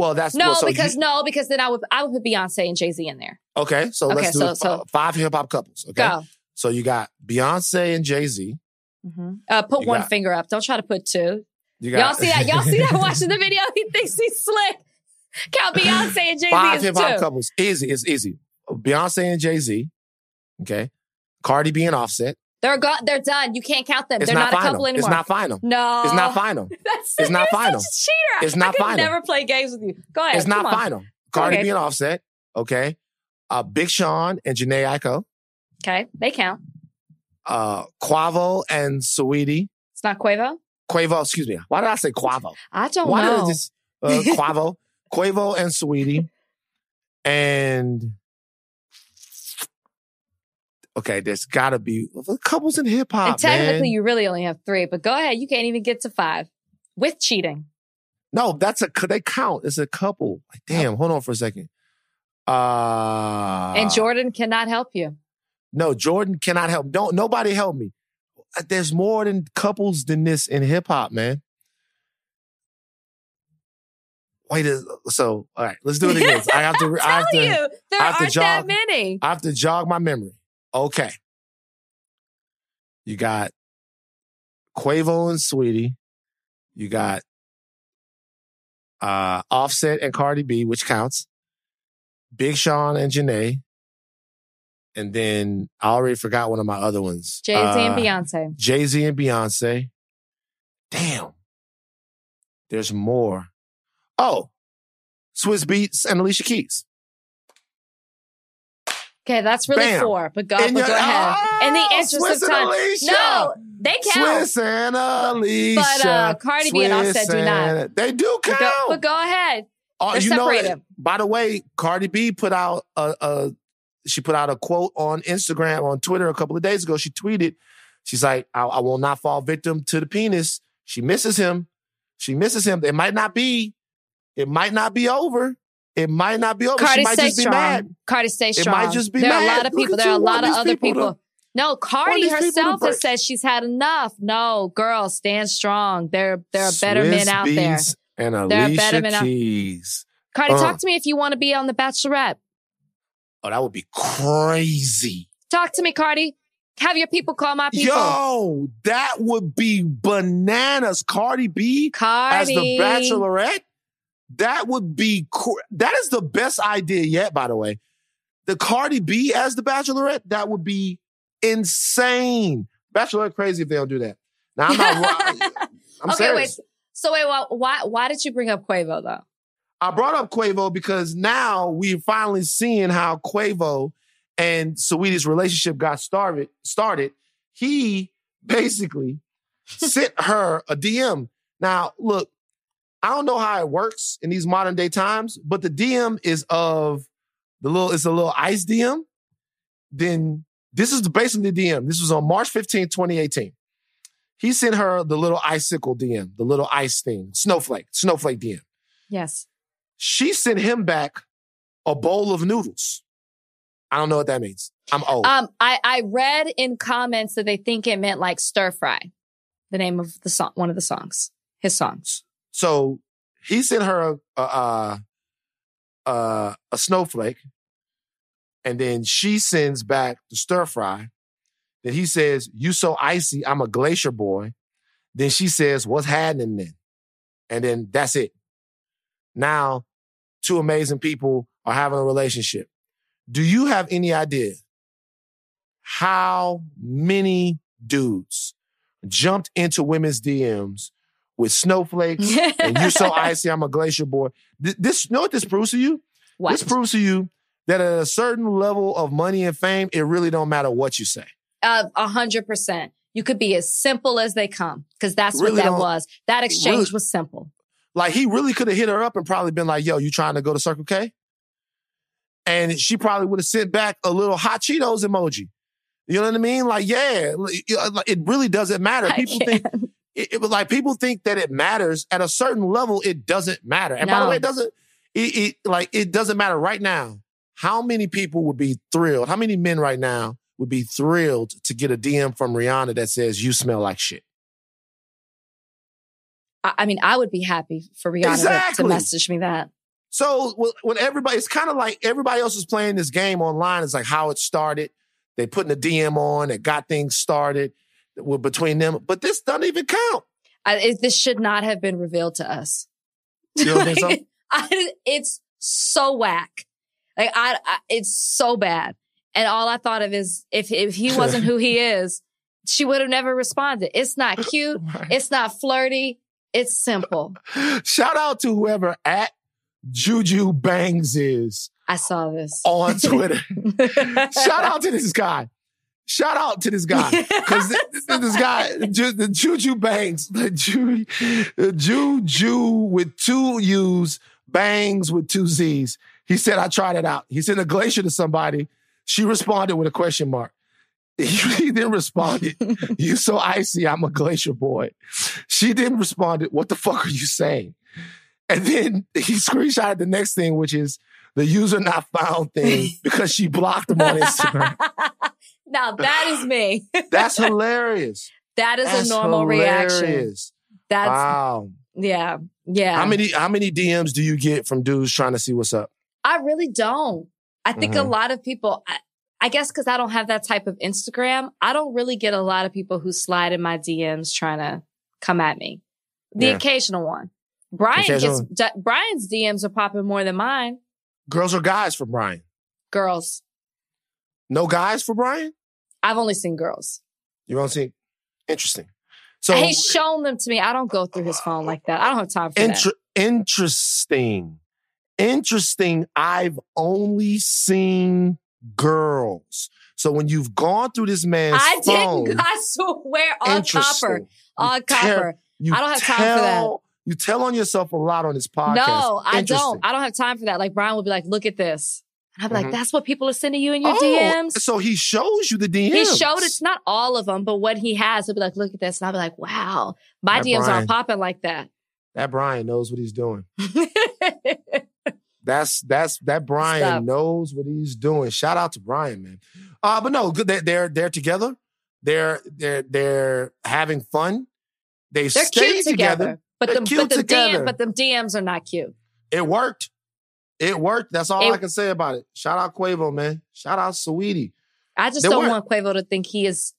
Well, that's No, well, so because you- no, because then I would I would put Beyonce and Jay Z in there. okay. So Okay, let's do so- so- five hip hop couples. Okay. Go. So you got Beyonce and Jay Z. hmm Uh, put You one got- finger up. Don't try to put two. You Y'all see that? Y'all see that watching the video? He thinks he's slick. Count Beyonce and Jay Z five hip hop couples. Easy. It's easy. Beyonce and Jay Z. Okay. Cardi B and Offset. They're go- They're done. You can't count them. It's they're not, not, a couple anymore. It's not final. No, It's not final. That's, It's not final. Cheater. It's not I final. Never play games with you. Go ahead. It's not on. final. Cardi Okay. B and Offset. Okay. Uh, Big Sean and Jhené Aiko. Okay, they count. Uh, Quavo and Saweetie. It's not Quavo. Quavo, excuse me. Why did I say Quavo? I don't Why know. did I just uh, Quavo? Quavo and Saweetie. And okay, there's got to be couples in hip hop. and technically, man. you really only have three. But go ahead. You can't even get to five with cheating. no, that's a they count. It's a couple. Like, damn, hold on for a second. Uh and Jordan cannot help you. No, Jordan cannot help. Don't nobody help me. Uh, There's more than couples than this in hip hop, man. Wait, so all right, let's do it again. I have to. I have to. you, there I have aren't that jog. many. I have to jog my memory. Okay, you got Quavo and Sweetie. You got uh Offset and Cardi B, which counts. Big Sean and Jhené. And then I already forgot one of my other ones. Jay Z and Uh, Beyonce. Jay Z and Beyonce. Damn. There's more. Oh, Swizz Beatz and Alicia Keys. Okay, that's really Bam. four. But go, but go ahead. In the Oh, interest Swizz of time, no, they count. Swizz and Alicia. But, uh, Cardi B and Swizz Offset do not. They do But count. go, but go ahead. Oh, They're you know, by the way, Cardi B put out a, a she put out a quote on Instagram, on Twitter a couple of days ago. She tweeted, she's like, I, I will not fall victim to the penis. She misses him. She misses him. It might not be, it might not be over. It might not be over. Cardi, she might just be strong. mad. Cardi, stay strong. It might just be there are a lot of people. There are a lot of other people people. to- no, Cardi these people to herself has said she's had enough. No, girl, stand strong. There, there are better Swiss men out there. And There are better Alicia men out- Keys. Cardi, Uh. talk to me if you want to be on The Bachelorette. Oh, that would be crazy. Talk to me, Cardi. Have your people call my people. Yo, that would be bananas. Cardi B Cardi. as the Bachelorette. That would be cr- that is the best idea yet. By the way, the Cardi B as the Bachelorette. That would be insane. Bachelorette crazy if they don't do that. Now I'm not. Lying. I'm okay, serious. wait. So wait, why, why why did you bring up Quavo though? I brought up Quavo because now we're finally seeing how Quavo and Saweetie's relationship got started. Started. He basically sent her a DM. Now, look, I don't know how it works in these modern day times, but the DM is of the little. It's a little ice DM. Then this is basically the DM. This was on March 15, 2018. He sent her the little icicle DM, the little ice thing, snowflake, snowflake DM Yes. she sent him back a bowl of noodles. I don't know what that means. I'm old. Um, I I read in comments that they think it meant like stir fry, the name of the song, one of the songs, his songs. So he sent her a, a, a, a snowflake, and then she sends back the stir fry. Then he says, "You so icy, I'm a glacier boy." Then she says, "What's happening then?" And then that's it. Now, two amazing people are having a relationship. Do you have any idea how many dudes jumped into women's DMs with snowflakes and you're so icy, I'm a glacier boy? Th- This, you know what this proves to you? What? This proves to you that at a certain level of money and fame, it really don't matter what you say. Uh, A hundred percent. You could be as simple as they come because that's Really what that was. That exchange really- was simple. Like he really could have hit her up and probably been like, yo, you trying to go to Circle K? And she probably would have sent back a little hot Cheetos emoji. You know what I mean? Like, yeah, it really doesn't matter. People think it, it, like people think that it matters at a certain level. It doesn't matter. And no. by the way, it doesn't. It, it like it doesn't matter right now. How many people would be thrilled? How many men right now would be thrilled to get a DM from Rihanna that says you smell like shit? I mean, I would be happy for Rihanna exactly. to, to message me that. So when everybody, it's kind of like everybody else is playing this game online. It's like how it started. They putting a DM on. It got things started between them, but this doesn't even count. I, it, this should not have been revealed to us. So? I, it's so whack. Like I, I, it's so bad. And all I thought of is if if he wasn't who he is, she would have never responded. It's not cute. Right. It's not flirty. It's simple. Shout out to whoever at Juju Bangs is. I saw this on Twitter. Shout out to this guy. Shout out to this guy because this, this, guy, the Juju Bangs, the Ju, Juju with two U's, Bangs with two Z's. He said, "I tried it out." He sent a glacier to somebody. She responded with a question mark. He then responded, "You so icy, I'm a glacier boy." She then responded, "What the fuck are you saying?" And then he screenshotted the next thing, which is the user not found thing because she blocked him on Instagram. Now that is me. That's hilarious. That is That's a normal hilarious. reaction. That's wow. Yeah. Yeah. How many how many DMs do you get from dudes trying to see what's up? I really don't. I think mm-hmm. a lot of people I, I guess because I don't have that type of Instagram, I don't really get a lot of people who slide in my DMs trying to come at me. The yeah. occasional one. Brian occasional. gets Brian's DMs are popping more than mine. Girls or guys for Brian? Girls. No guys for Brian? I've only seen girls. You've only seen interesting. So he's shown them to me. I don't go through his phone like that. I don't have time for inter- that. Interesting. Interesting. I've only seen girls. So when you've gone through this man's I phone, didn't. I swear on copper, on copper. I don't have time for that. You tell on yourself a lot on this podcast. No, I don't. I don't have time for that. Like Brian would be like, "Look at this." Be mm-hmm. like, "That's what people are sending you in your oh, DMs." So he shows you the DMs. He showed it's not all of them, but what he has, he'll be like, "Look at this," and I'll be like, "Wow, my that DMs Brian, aren't popping like that." That Brian knows what he's doing. That's that's that Brian Stop. knows what he's doing. Shout out to Brian, man. Uh, but no, good. They're they're, they're together. They're they're they're having fun. They they're stay together. together. But they're the but the DM, but the DMs are not cute. It worked. It worked. That's all it, I can say about it. Shout out Quavo, man. Shout out Sweetie. I just they don't want Quavo to think he is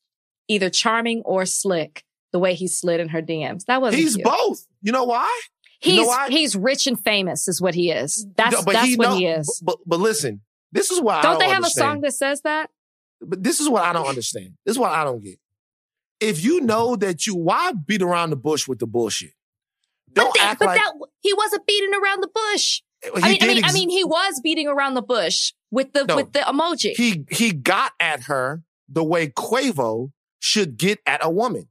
either charming or slick the way he slid in her DMs. That was He's cute. both. You know why? He's you know he's rich and famous, is what he is. That's no, that's he what he is. But, but listen, this is why don't, don't they have understand. a song that says that? But this is what I don't understand. This is what I don't get. If you know that you why beat around the bush with the bullshit? Don't but act but like that, he wasn't beating around the bush. I mean, I mean, ex- I mean, he was beating around the bush with the no, with the emoji. He he got at her the way Quavo should get at a woman.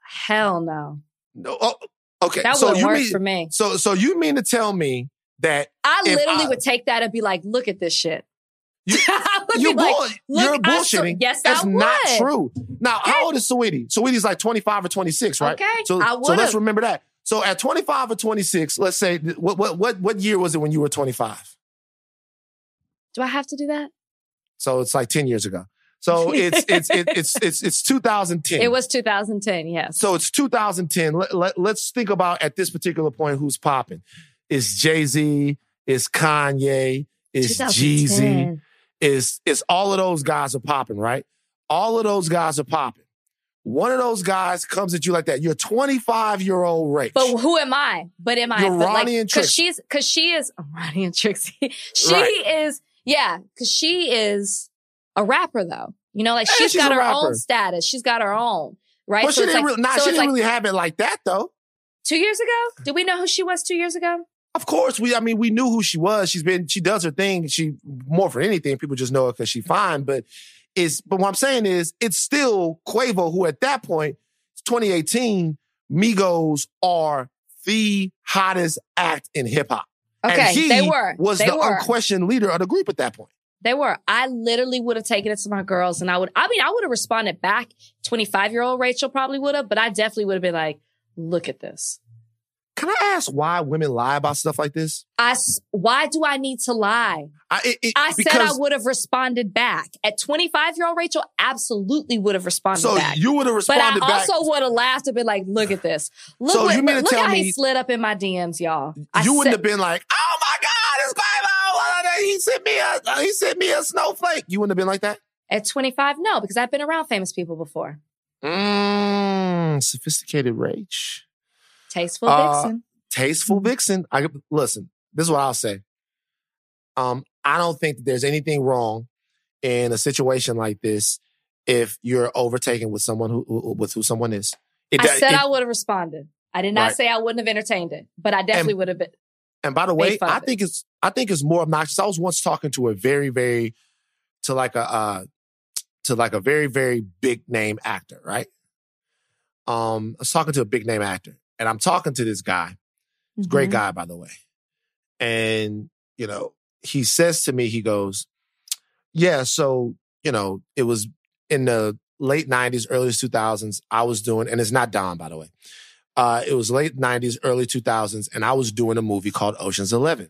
Hell no. No. Oh, okay. That so you mean, for me. So so you mean to tell me that I literally I, would take that and be like, look at this shit. You, you bull, like, you're bullshitting. yes, that's I would. not true. Now, how old is Saweetie? Saweetie's like 25 or 26, right? Okay. So, so let's remember that. So at 25 or 26, let's say what what what what year was it when you were 25? Do I have to do that? So it's like 10 years ago. So it's it's it's it's it's 2010. It was 2010, yes. So it's 2010. Let, let, let's think about at this particular point who's popping. Is Jay-Z, is Kanye, is Jeezy, is is all of those guys are popping, right? All of those guys are popping. One of those guys comes at you like that. You're 25 year old Rach. But who am I? But am I? You're but Ronnie like, and Trixie. Cause she's, cause she is oh, Ronnie and Trixie. she right. is, yeah, cause she is a rapper though. You know, like yeah, she's, she's got her rapper. own status. She's got her own, right? But so she didn't, like, really, nah, so she didn't like, really have it like that though. Two years ago? Did we know who she was two years ago? Of course, we. I mean, we knew who she was. She's been. She does her thing. She more for anything. People just know her because she's fine. But it's. But what I'm saying is, it's still Quavo, who at that point 2018, Migos are the hottest act in hip hop. Okay, and he they were. Was they the were. unquestioned leader of the group at that point. They were. I literally would have taken it to my girls and I would, I mean, I would have responded back. 25 year old Rachel probably would have, but I definitely would have been like, look at this. Can I ask why women lie about stuff like this? I, why do I need to lie? I, it, it, I said I would have responded back. At 25 year old Rachel, absolutely would have responded so back. you would have responded but I back. also would have laughed and been like, look at this. Look, So what, you mean to look tell how me- he slid up in my DMs, y'all. I you wouldn't said- have been like, "Oh my God, it's Quavo! He sent me a he sent me a snowflake." You wouldn't have been like that. At 25, no, because I've been around famous people before. Mm, sophisticated rage, Tasteful Uh, vixen. tasteful vixen. I listen. This is what I'll say. Um, I don't think that there's anything wrong in a situation like this if you're overtaken with someone who, who with who someone is. It, I said it- I would have responded. I did not Right. say I wouldn't have entertained it, but I definitely would have been. And by the way, I of it. think it's I think it's more obnoxious. I was once talking to a very very to like a uh to like a very very big name actor, right? Um, I was talking to a big name actor, and I'm talking to this guy, great Mhm. guy by the way, and you know he says to me, he goes, "Yeah, so you know it was in the late '90s, early 2000s. I was doing, and it's not Don by the way." Uh, it was late 90s, early 2000s, and I was doing a movie called Ocean's 11.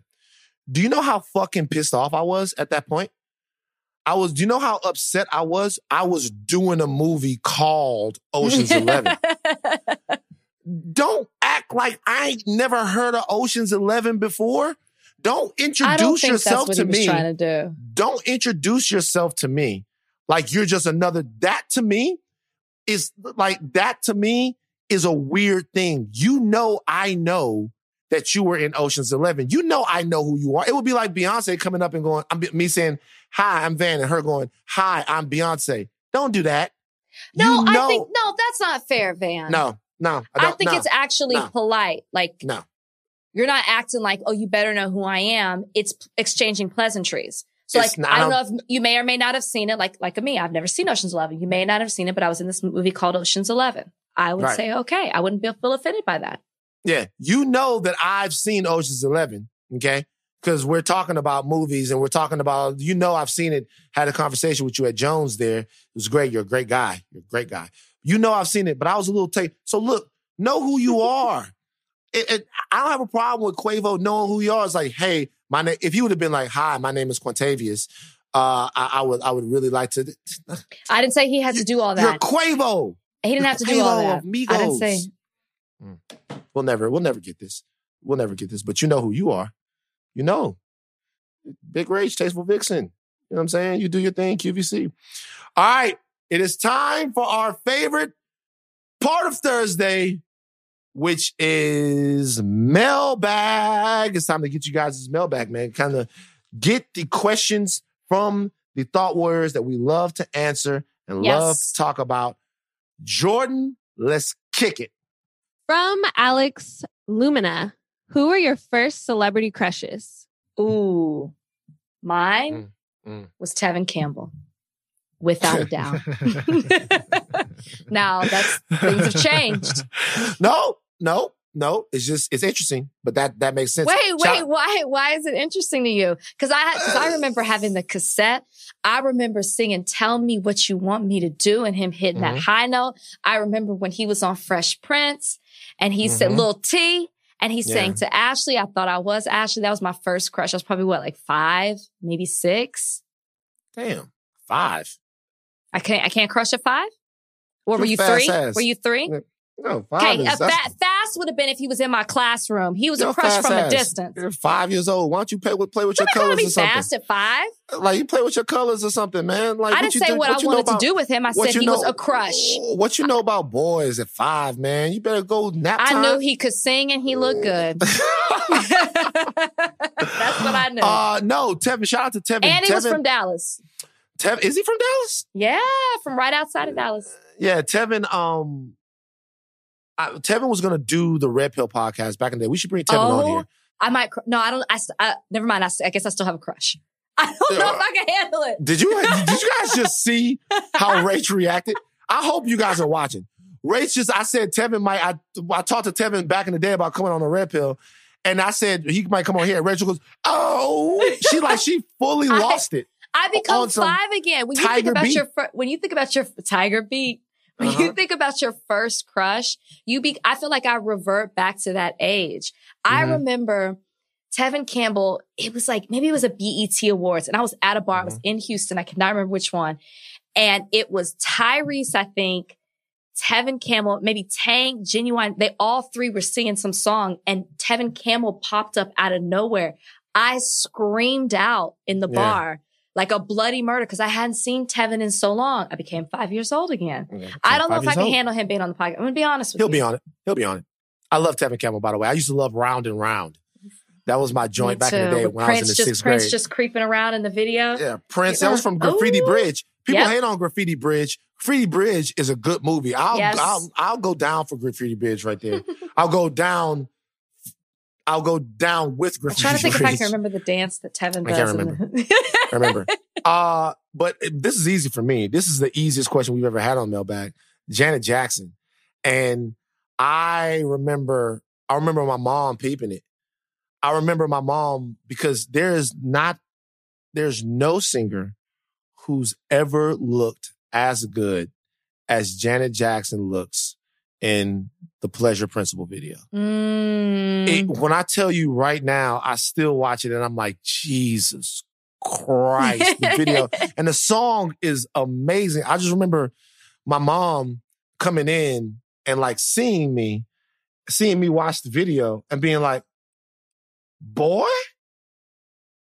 Do you know how fucking pissed off I was at that point? I was, do you know how upset I was? I was doing a movie called Ocean's 11. Don't act like I ain't never heard of Ocean's 11 before. Don't I introduce don't think yourself that's what to me. trying to do. don't introduce yourself to me. Like you're just another that to me is like that to me is a weird thing. You know i know that you were in oceans 11 you know i know who you are. It would be like beyonce coming up and going i'm me saying hi i'm van and her going hi i'm beyonce. Don't do that. No, you know, I think no, that's not fair, Van. no no I, don't- think no, it's actually no. polite. Like no you're not acting like, oh, you better know who I am. It's exchanging pleasantries. So It's like, I don't know if you may or may not have seen it. Like, like me, I've never seen Ocean's Eleven. You may not have seen it, but I was in this movie called Ocean's Eleven. I would Right. say, okay, I wouldn't be, feel offended by that. Yeah, you know that I've seen Ocean's Eleven, okay? Because we're talking about movies and we're talking about, you know, I've seen it, had a conversation with you at Jones there. It was great. You're a great guy. You're a great guy. You know, I've seen it, but I was a little take. So look, know who you are. It, it, I don't have a problem with Quavo knowing who you are. It's like, hey, my name. If you would have been like, hi, my name is Quintavious, uh, I, I would, I would really like to. I didn't say he had to do all that. You're. Quavo. He didn't have to do all that. of I didn't say. Migos. We'll never, we'll never get this. We'll never get this. But you know who you are. You know. Big Rage, Tasteful Vixen. You know what I'm saying? You do your thing, QVC. All right. It is time for our favorite part of Thursday, which is mailbag. It's time to get you guys mailbag, man. Kind of get the questions from the thought warriors that we love to answer and Yes. love to talk about. Jordan, let's kick it. From Alex Lumina, who were your first celebrity crushes? Ooh, mine Mm, mm. was Tevin Campbell, without a doubt. now that's things have changed. no, no, no. It's just it's interesting, but that that makes sense. Wait, wait, why why is it interesting to you? Because I because I remember having the cassette. I remember singing "Tell Me What You Want Me to Do" and him hitting Mhm. that high note. I remember when he was on Fresh Prince and he said Mhm. "Lil T." And he sang Yeah. to Ashley. I thought I was Ashley. That was my first crush. I was probably what, like five, maybe six. Damn, five. I can't. I can't crush a five. Or were you three? ass. Were you three? No, five Okay, is a fa- fast would have been if he was in my classroom. He was a crush from a distance. You're five years old. Why don't you play with play with your colors be or something? fast at five. Like you play with your colors or something, man. Like I didn't you say do- what, I know wanted about- to do with him. I said he was a crush. What you know about boys at five, man? You better go nap I time. knew he could sing and he looked good. That's what I knew. Uh no, Tevin. Shout out to Tevin. and he Tevin, was from Dallas. Tevin. Is he from Dallas? Yeah, from right outside of Dallas. Yeah, Tevin. Um, I, Tevin was gonna do the Red Pill podcast back in the day. We should bring Tevin on Oh, here. I might. cr- No, I don't. I never mind. I guess I still have a crush. I don't know if I can handle it. Did you did you guys just see how Rach reacted? I hope you guys are watching. Rach just I said Tevin might I I talked to Tevin back in the day about coming on the red pill. And I said he might come on here. Rachel goes, Oh, she like she fully I- lost it. I become five again. When you think about beat. your fir- when you think about your Tiger beat, when Uh-huh. you think about your first crush, you be I feel like I revert back to that age. I Mhm. remember Tevin Campbell, it was like maybe it was a BET Awards, and I was at a bar, I Mm-hmm. was in Houston, I cannot remember which one. And it was Tyrese, I think, Tevin Campbell, maybe Tank, Ginuwine. They all three were singing some song, and Tevin Campbell popped up out of nowhere. I screamed out in the Yeah. bar like a bloody murder because I hadn't seen Tevin in so long. I became five years old again. Yeah, I don't know if I can old. handle him being on the podcast. I'm gonna be honest with you. He'll be on it. He'll be on it. I love Tevin Campbell, by the way. I used to love Round and Round. That was my joint back in the day when Prince I was in the just sixth Prince grade. just creeping around in the video. yeah, Prince. That was from Graffiti Ooh. Bridge. People Yep. hate on Graffiti Bridge. Graffiti Bridge is a good movie. I'll, Yes. I'll I'll go down for Graffiti Bridge right there. I'll go down. I'll go down with I'm trying to think Bridge. if I can remember the dance that Tevin does. I can't remember. the- I remember. Uh, but this is easy for me. This is the easiest question we've ever had on Mailbag. Janet Jackson. And I remember, I remember my mom peeping it. I remember my mom because there is not, there's no singer who's ever looked as good as Janet Jackson looks in the Pleasure Principle video. Mm. It, when I tell you right now, I still watch it and I'm like, Jesus Christ, the video. And the song is amazing. I just remember my mom coming in and like seeing me, seeing me watch the video and being like, boy.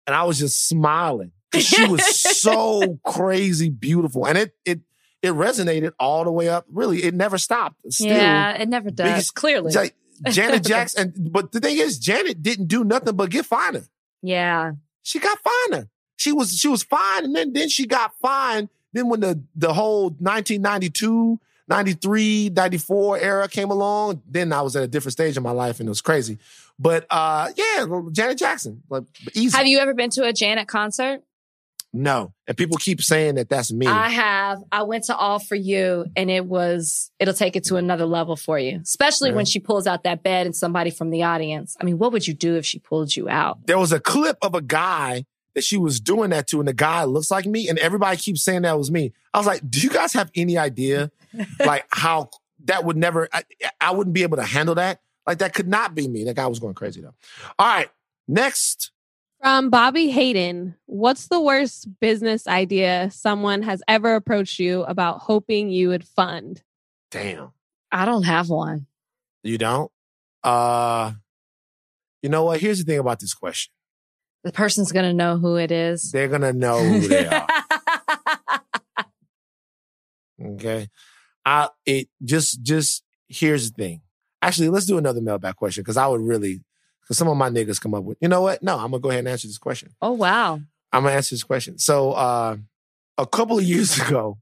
And I was just smiling. She was so crazy beautiful. And it it it resonated all the way up. Really, it never stopped. Still, yeah, it never does. biggest- Clearly. like, Janet Jackson. But the thing is, Janet didn't do nothing but get finer. yeah. She got finer. She was she was fine, and then then she got fine. Then when the the whole 1992, 93, 94 era came along, then I was at a different stage in my life, and it was crazy. But uh, yeah, Janet Jackson, like easy. Have you ever been to a Janet concert? No, and people keep saying that that's me. I have. I went to All for You and it was, it'll take it to another level for you, especially Yeah. when she pulls out that bed and somebody from the audience. I mean, what would you do if she pulled you out? there was a clip of a guy that she was doing that to, and the guy looks like me, and everybody keeps saying that was me. I was like, do you guys have any idea, like how that would never? I, I wouldn't be able to handle that. Like that could not be me. That guy was going crazy though. All right, next. From Bobby Hayden, what's the worst business idea someone has ever approached you about hoping you would fund? Damn, I don't have one. you don't. Uh, you know what? Here's the thing about this question. The person's going to know who it is. They're gonna know who they are. Okay. I it just just here's the thing. Actually, let's do another mailback question because I would really because some of my niggas come up with, you know what? No, I'm gonna go ahead and answer this question. oh, wow. I'm gonna answer this question. So uh a couple of years ago,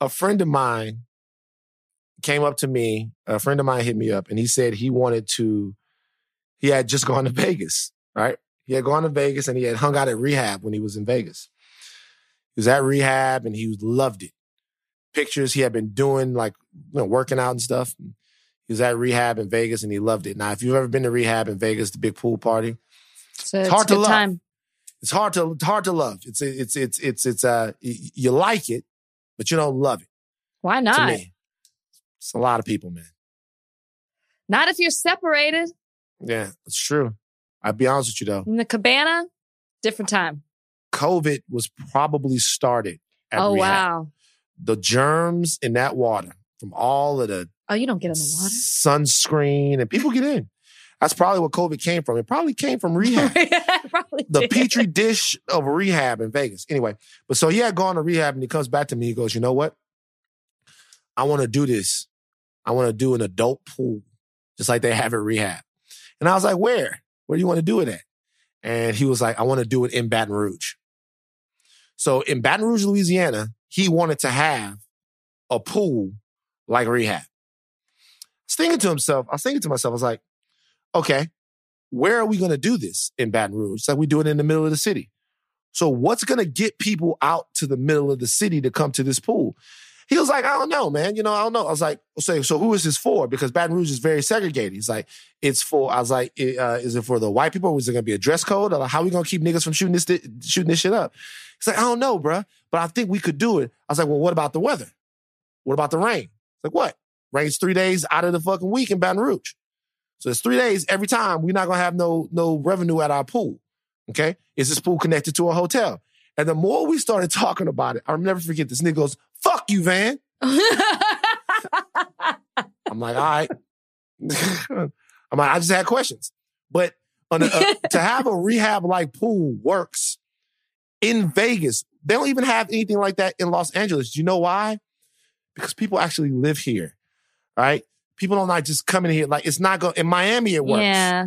a friend of mine came up to me, a friend of mine hit me up, and he said he wanted to, he had just gone to Vegas, right? He had gone to Vegas and he had hung out at rehab when he was in Vegas. He was at rehab and he loved it. Pictures he had been doing, like you know, working out and stuff. He was at rehab in Vegas and he loved it. Now, if you've ever been to rehab in Vegas, the big pool party, It's, a, it's hard to love. time. it's hard to it's hard to love. It's it's it's it's it's uh you like it, but you don't love it. Why To not? me, it's a lot of people, man. Not if you're separated Yeah, it's true. I'll be honest with you though. in the cabana, different time. COVID was probably started. At oh, rehab. wow. The germs in that water from all of the Oh, you don't get in the water? sunscreen and people get in. That's probably what COVID came from. It probably came from rehab. Probably the did. petri dish of rehab in Vegas. Anyway, but so he had gone to rehab and he comes back to me. He goes, You know what? I want to do this. I want to do an adult pool, just like they have at rehab. And I was like, Where? Where do you want to do it at? And he was like, I want to do it in Baton Rouge. So in Baton Rouge, Louisiana, he wanted to have a pool like rehab. Was thinking to himself, I was thinking to myself, I was like, okay, where are we going to do this in Baton Rouge? Like we do it in the middle of the city. So what's going to get people out to the middle of the city to come to this pool? He was like, I don't know, man. You know, I don't know. I was like, so, so who is this for? Because Baton Rouge is very segregated. He's like, it's for, I was like, uh, is it for the white people? Is it going to be a dress code? Like, how are we going to keep niggas from shooting this, shooting this shit up? He's like, I don't know, bruh, but I think we could do it. I was like, well, what about the weather? What about the rain? It's like, what? Rains three days out of the fucking week in Baton Rouge. So it's three days every time. We're not going to have no, no revenue at our pool. Okay. Is this pool connected to a hotel? And the more we started talking about it, I'll never forget this nigga goes, fuck you, Van. I'm like, all right. I'm like, I just had questions. But a, uh, to have a rehab like pool works in Vegas, they don't even have anything like that in Los Angeles. Do you know why? Because people actually live here, right? People don't like just coming here. Like it's not going in Miami. It works. Yeah.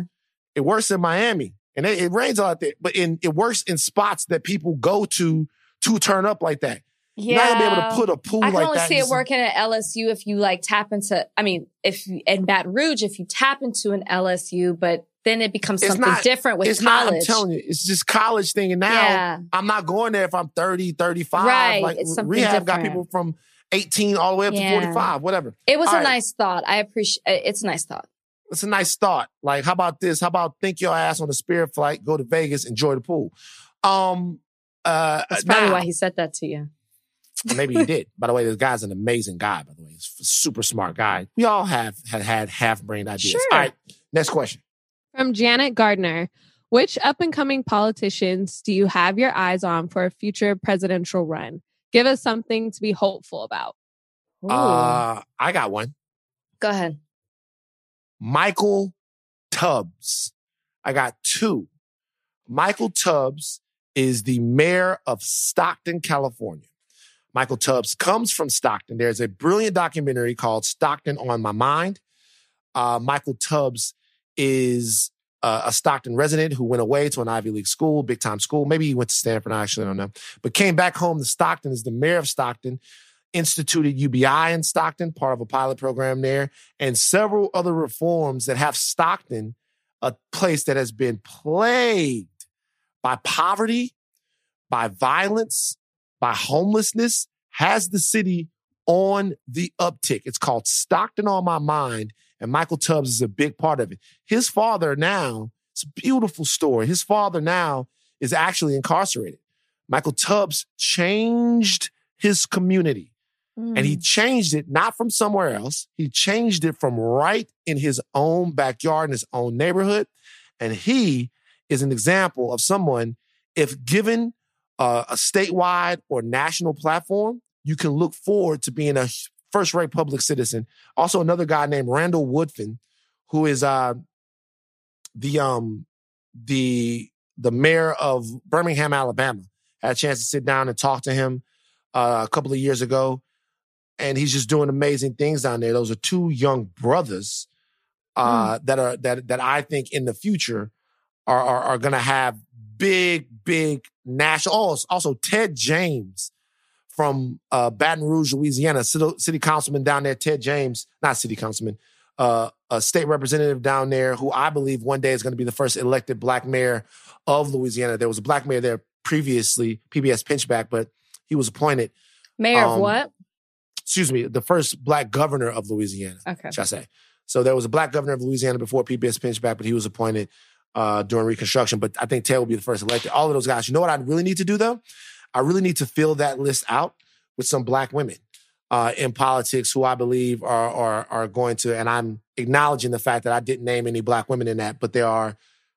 It works in Miami. And it, it rains out there, but in it works in spots that people go to to turn up like that. Yeah. You're not gonna be able to put a pool I can like only that. see it working at LSU if you like tap into. I mean, if in Baton Rouge, if you tap into an LSU, but then it becomes something not- different with it's college. not, I'm telling you, it's just college thing. And now Yeah. I'm not going there if I'm 30, 35. Right, Like rehab got people from 18 all the way up Yeah. to 45, whatever. it was All a right. nice thought. I appreciate. It's a nice thought. It's a nice thought. Like, how about this? How about think your ass on a spirit flight, go to Vegas, enjoy the pool. Um uh That's probably now- why he said that to you. Maybe he did. By the way, this guy's an amazing guy, by the way. He's a super smart guy. We all have had, had half brained ideas. Sure. All right. Next question. From Janet Gardner, which up and coming politicians do you have your eyes on for a future presidential run? Give us something to be hopeful about. Ooh. Uh I got one. Go ahead. Michael Tubbs. I got two. Michael Tubbs is the mayor of Stockton, California. Michael Tubbs comes from Stockton. There's a brilliant documentary called Stockton on My Mind. Uh, Michael Tubbs is uh, a Stockton resident who went away to an Ivy League school, big time school. Maybe he went to Stanford. I actually don't know. But came back home to Stockton as the mayor of Stockton, instituted UBI in Stockton, part of a pilot program there, and several other reforms that have Stockton a place that has been plagued by poverty, by violence, by homelessness, has the city on the uptick. It's called Stockton on My Mind, and Michael Tubbs is a big part of it. His father now, it's a beautiful story. His father now is actually incarcerated. Michael Tubbs changed his community. And Mm. he changed it not from somewhere else. He changed it from right in his own backyard, in his own neighborhood. And he is an example of someone, if given uh, a statewide or national platform, you can look forward to being a first rate public citizen. Also, another guy named Randall Woodfin, who is uh, the um the the mayor of Birmingham, Alabama. Had a chance to sit down and talk to him uh, a couple of years ago and he's just doing amazing things down there. Those are two young brothers uh, that are that that I think in the future are are, are going to have big big national. Oh, also Ted James from uh, Baton Rouge, Louisiana, city, city councilman down there. Ted James, not city councilman, uh, a state representative down there who I believe one day is going to be the first elected black mayor of Louisiana. There was a black mayor there previously, PBS Pinchback, but he was appointed Mayor of um, what? excuse me, the first black governor of Louisiana, Okay. should I say. So there was a black governor of Louisiana before PBS Pinchback, but he was appointed uh, during Reconstruction. But I think Ted will be the first elected. All of those guys. You know what I really need to do though? I really need to fill that list out with some black women uh, in politics who I believe are, are are going to. And I'm acknowledging the fact that I didn't name any black women in that, but there are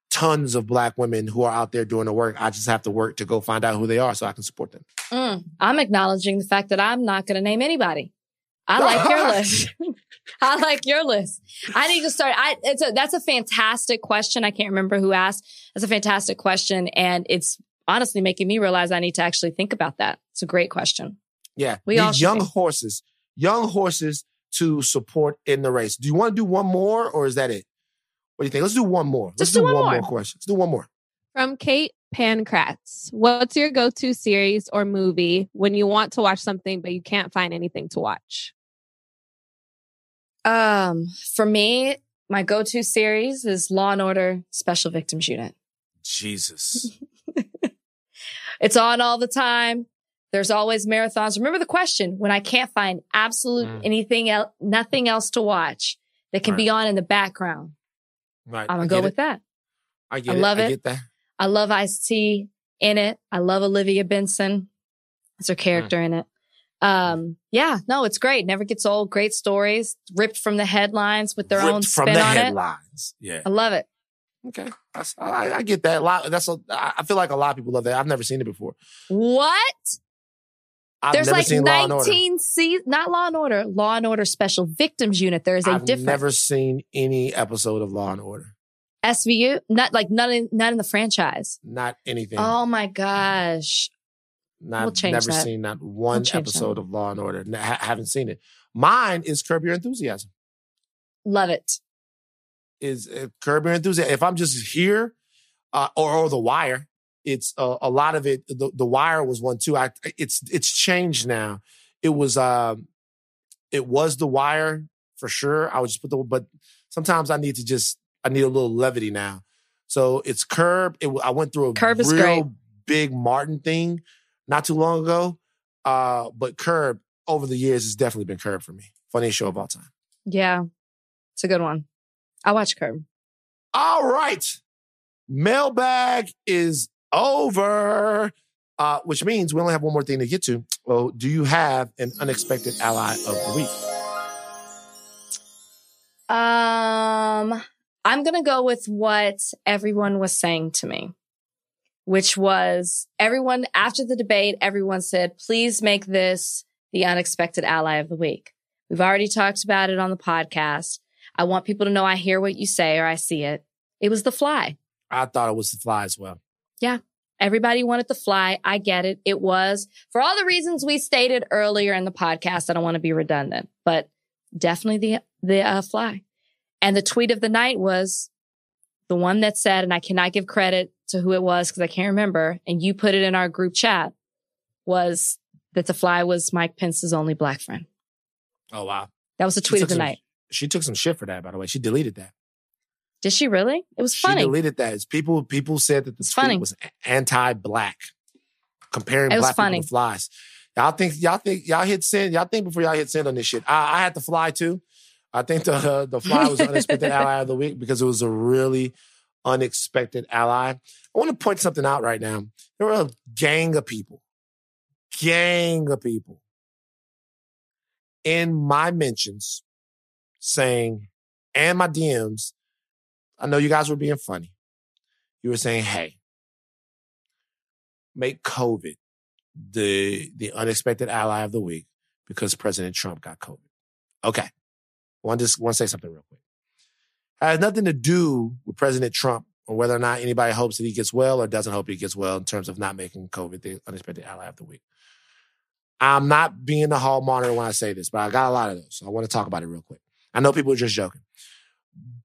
tons of black women who are out there doing the work. I just have to work to go find out who they are so I can support them. Mm. I'm acknowledging the fact that I'm not going to name anybody. I like your list. I like your list. I need to start. I it's a that's a fantastic question. I can't remember who asked. That's a fantastic question, and it's honestly making me realize I need to actually think about that. It's a great question. Yeah. We These all young be. horses, young horses to support in the race. Do you want to do one more or is that it? What do you think? Let's do one more. Let's Just do one more. question. Let's do one more. From Kate Pancratz, what's your go to series or movie when you want to watch something but you can't find anything to watch? Um, for me, my go-to series is Law and Order Special Victims Unit. Jesus. It's on all the time. There's always marathons. Remember the question when I can't find absolute Mm. anything else, nothing else to watch that can Right. be on in the background. Right. I'm gonna go with it. that. I get I it. love I it. get that. I love Ice T in it. I love Olivia Benson. That's her character in it. Um, yeah, no, it's great. Never gets old. Great stories, ripped from the headlines with their Ripped own from spin the on it. headlines. Yeah. I love it. Okay. That's, I, I get that. A lot. That's. A, I feel like a lot of people love that. I've never seen it before. What? I've There's never like seen Law and Order. 19 se- not Law and Order, Law and Order Special Victims Unit. There is a I've difference. never seen any episode of Law and Order. SVU, not like none in, none in the franchise. Not anything. Oh my gosh. Not we'll change never that. seen not one We'll episode of Law and Order. N- haven't seen it. Mine is Curb Your Enthusiasm. Love it. Is uh, Curb Your Enthusiasm. If I'm just here, uh, or, or The Wire, it's uh, a lot of it. The, the Wire was one too. I it's it's changed now. It was um, it was The Wire for sure. I would just put the but sometimes I need to just I need a little levity now. So it's Curb. It, I went through a Curb real great. big Martin thing not too long ago. Uh, but Curb over the years has definitely been Curb for me. Funniest show of all time. Yeah. It's a good one. I watch Curb. All right. Mailbag is over. Uh, which means we only have one more thing to get to. Well, do you have an unexpected ally of the week? Um, I'm going to go with what everyone was saying to me, which was everyone after the debate, everyone said, please make this the unexpected ally of the week. We've already talked about it on the podcast. I want people to know I hear what you say or I see it. It was the fly. I thought it was the fly as well. Yeah. Everybody wanted the fly. I get it. It was for all the reasons we stated earlier in the podcast. I don't want to be redundant, but definitely the the uh, fly. And the tweet of the night was the one that said, and I cannot give credit to who it was because I can't remember. And you put it in our group chat was that the fly was Mike Pence's only black friend. Oh wow. That was the tweet of the night. She took some shit for that, by the way. She deleted that. Did she really? It was She funny. deleted that. It's people people said that the tweet funny. was anti-black, comparing It was black funny. people to flies. Y'all think y'all think y'all hit send? Y'all think before y'all hit send on this shit. I, I had to fly too. I think the uh, the fly was unexpected ally of the week because it was a really unexpected ally. I want to point something out right now. There were a gang of people, gang of people in my mentions saying, and my DMs, I know you guys were being funny. You were saying, hey, make COVID the the unexpected ally of the week because President Trump got COVID. Okay. Just want to say something real quick. It Has nothing to do with President Trump or whether or not anybody hopes that he gets well or doesn't hope he gets well in terms of not making COVID the unexpected ally of the week. I'm not being the hall monitor when I say this, but I got a lot of those. So I want to talk about it real quick. I know people are just joking.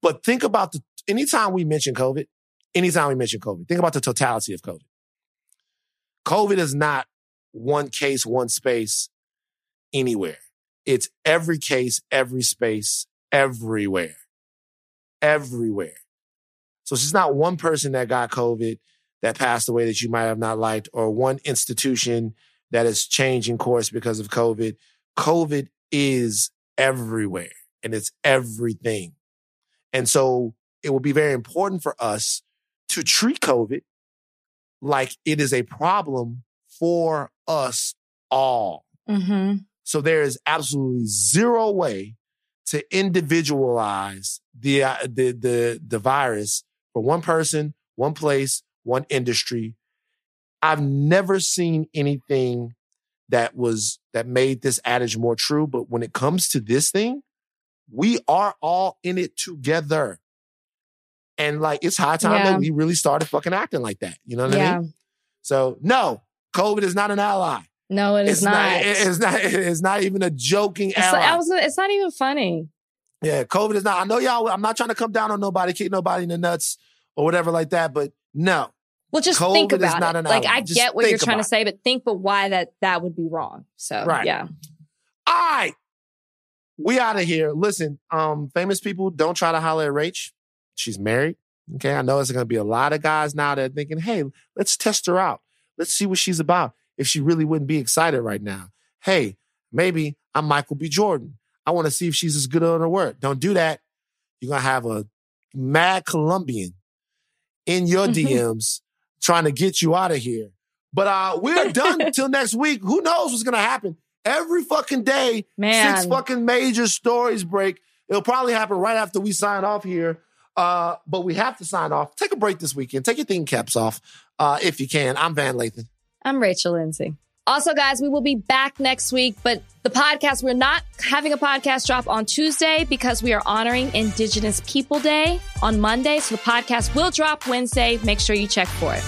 But think about the anytime we mention COVID, anytime we mention COVID, think about the totality of COVID. COVID is not one case, one space anywhere. It's every case, every space, everywhere. Everywhere. So it's not one person that got COVID that passed away that you might have not liked, or one institution that is changing course because of COVID. COVID is everywhere and it's everything. And so it will be very important for us to treat COVID like it is a problem for us all. Mm-hmm. So there is absolutely zero way to individualize the uh, the the the virus for one person, one place, one industry. I've never seen anything that was that made this adage more true, but when it comes to this thing, we are all in it together. And like it's high time Yeah. that we really started fucking acting like that. You know what I mean? So no, COVID is not an ally. No, it is it's not. it- It's not. It's not even a joking It's, ally. I was, it's not even funny. yeah, COVID is not. I know y'all. I'm not trying to come down on nobody, kick nobody in the nuts or whatever like that. But no, Well, just COVID think is about not it. Like. I Just get what you're trying to say, but think, but why that that would be wrong. So Right. yeah, all right, we out of here. Listen, um, famous people don't try to holler at Rach. She's married. Okay, I know there's going to be a lot of guys now that are thinking, "Hey, let's test her out. Let's see what she's about." if she really wouldn't be excited right now. Hey, maybe I'm Michael B. Jordan. I want to see if she's as good on her word. Don't do that. You're going to have a mad Colombian in your DMs trying to get you out of here. But uh, we're done until next week. Who knows what's going to happen? Every fucking day, Man. six fucking major stories break. It'll probably happen right after we sign off here. Uh, but we have to sign off. Take a break this weekend. Take your thinking caps off uh, if you can. I'm Van Lathan. I'm Rachel Lindsay. Also, guys, we will be back next week, but the podcast, we're not having a podcast drop on Tuesday because we are honoring Indigenous People Day on Monday. So the podcast will drop Wednesday. Make sure you check for it.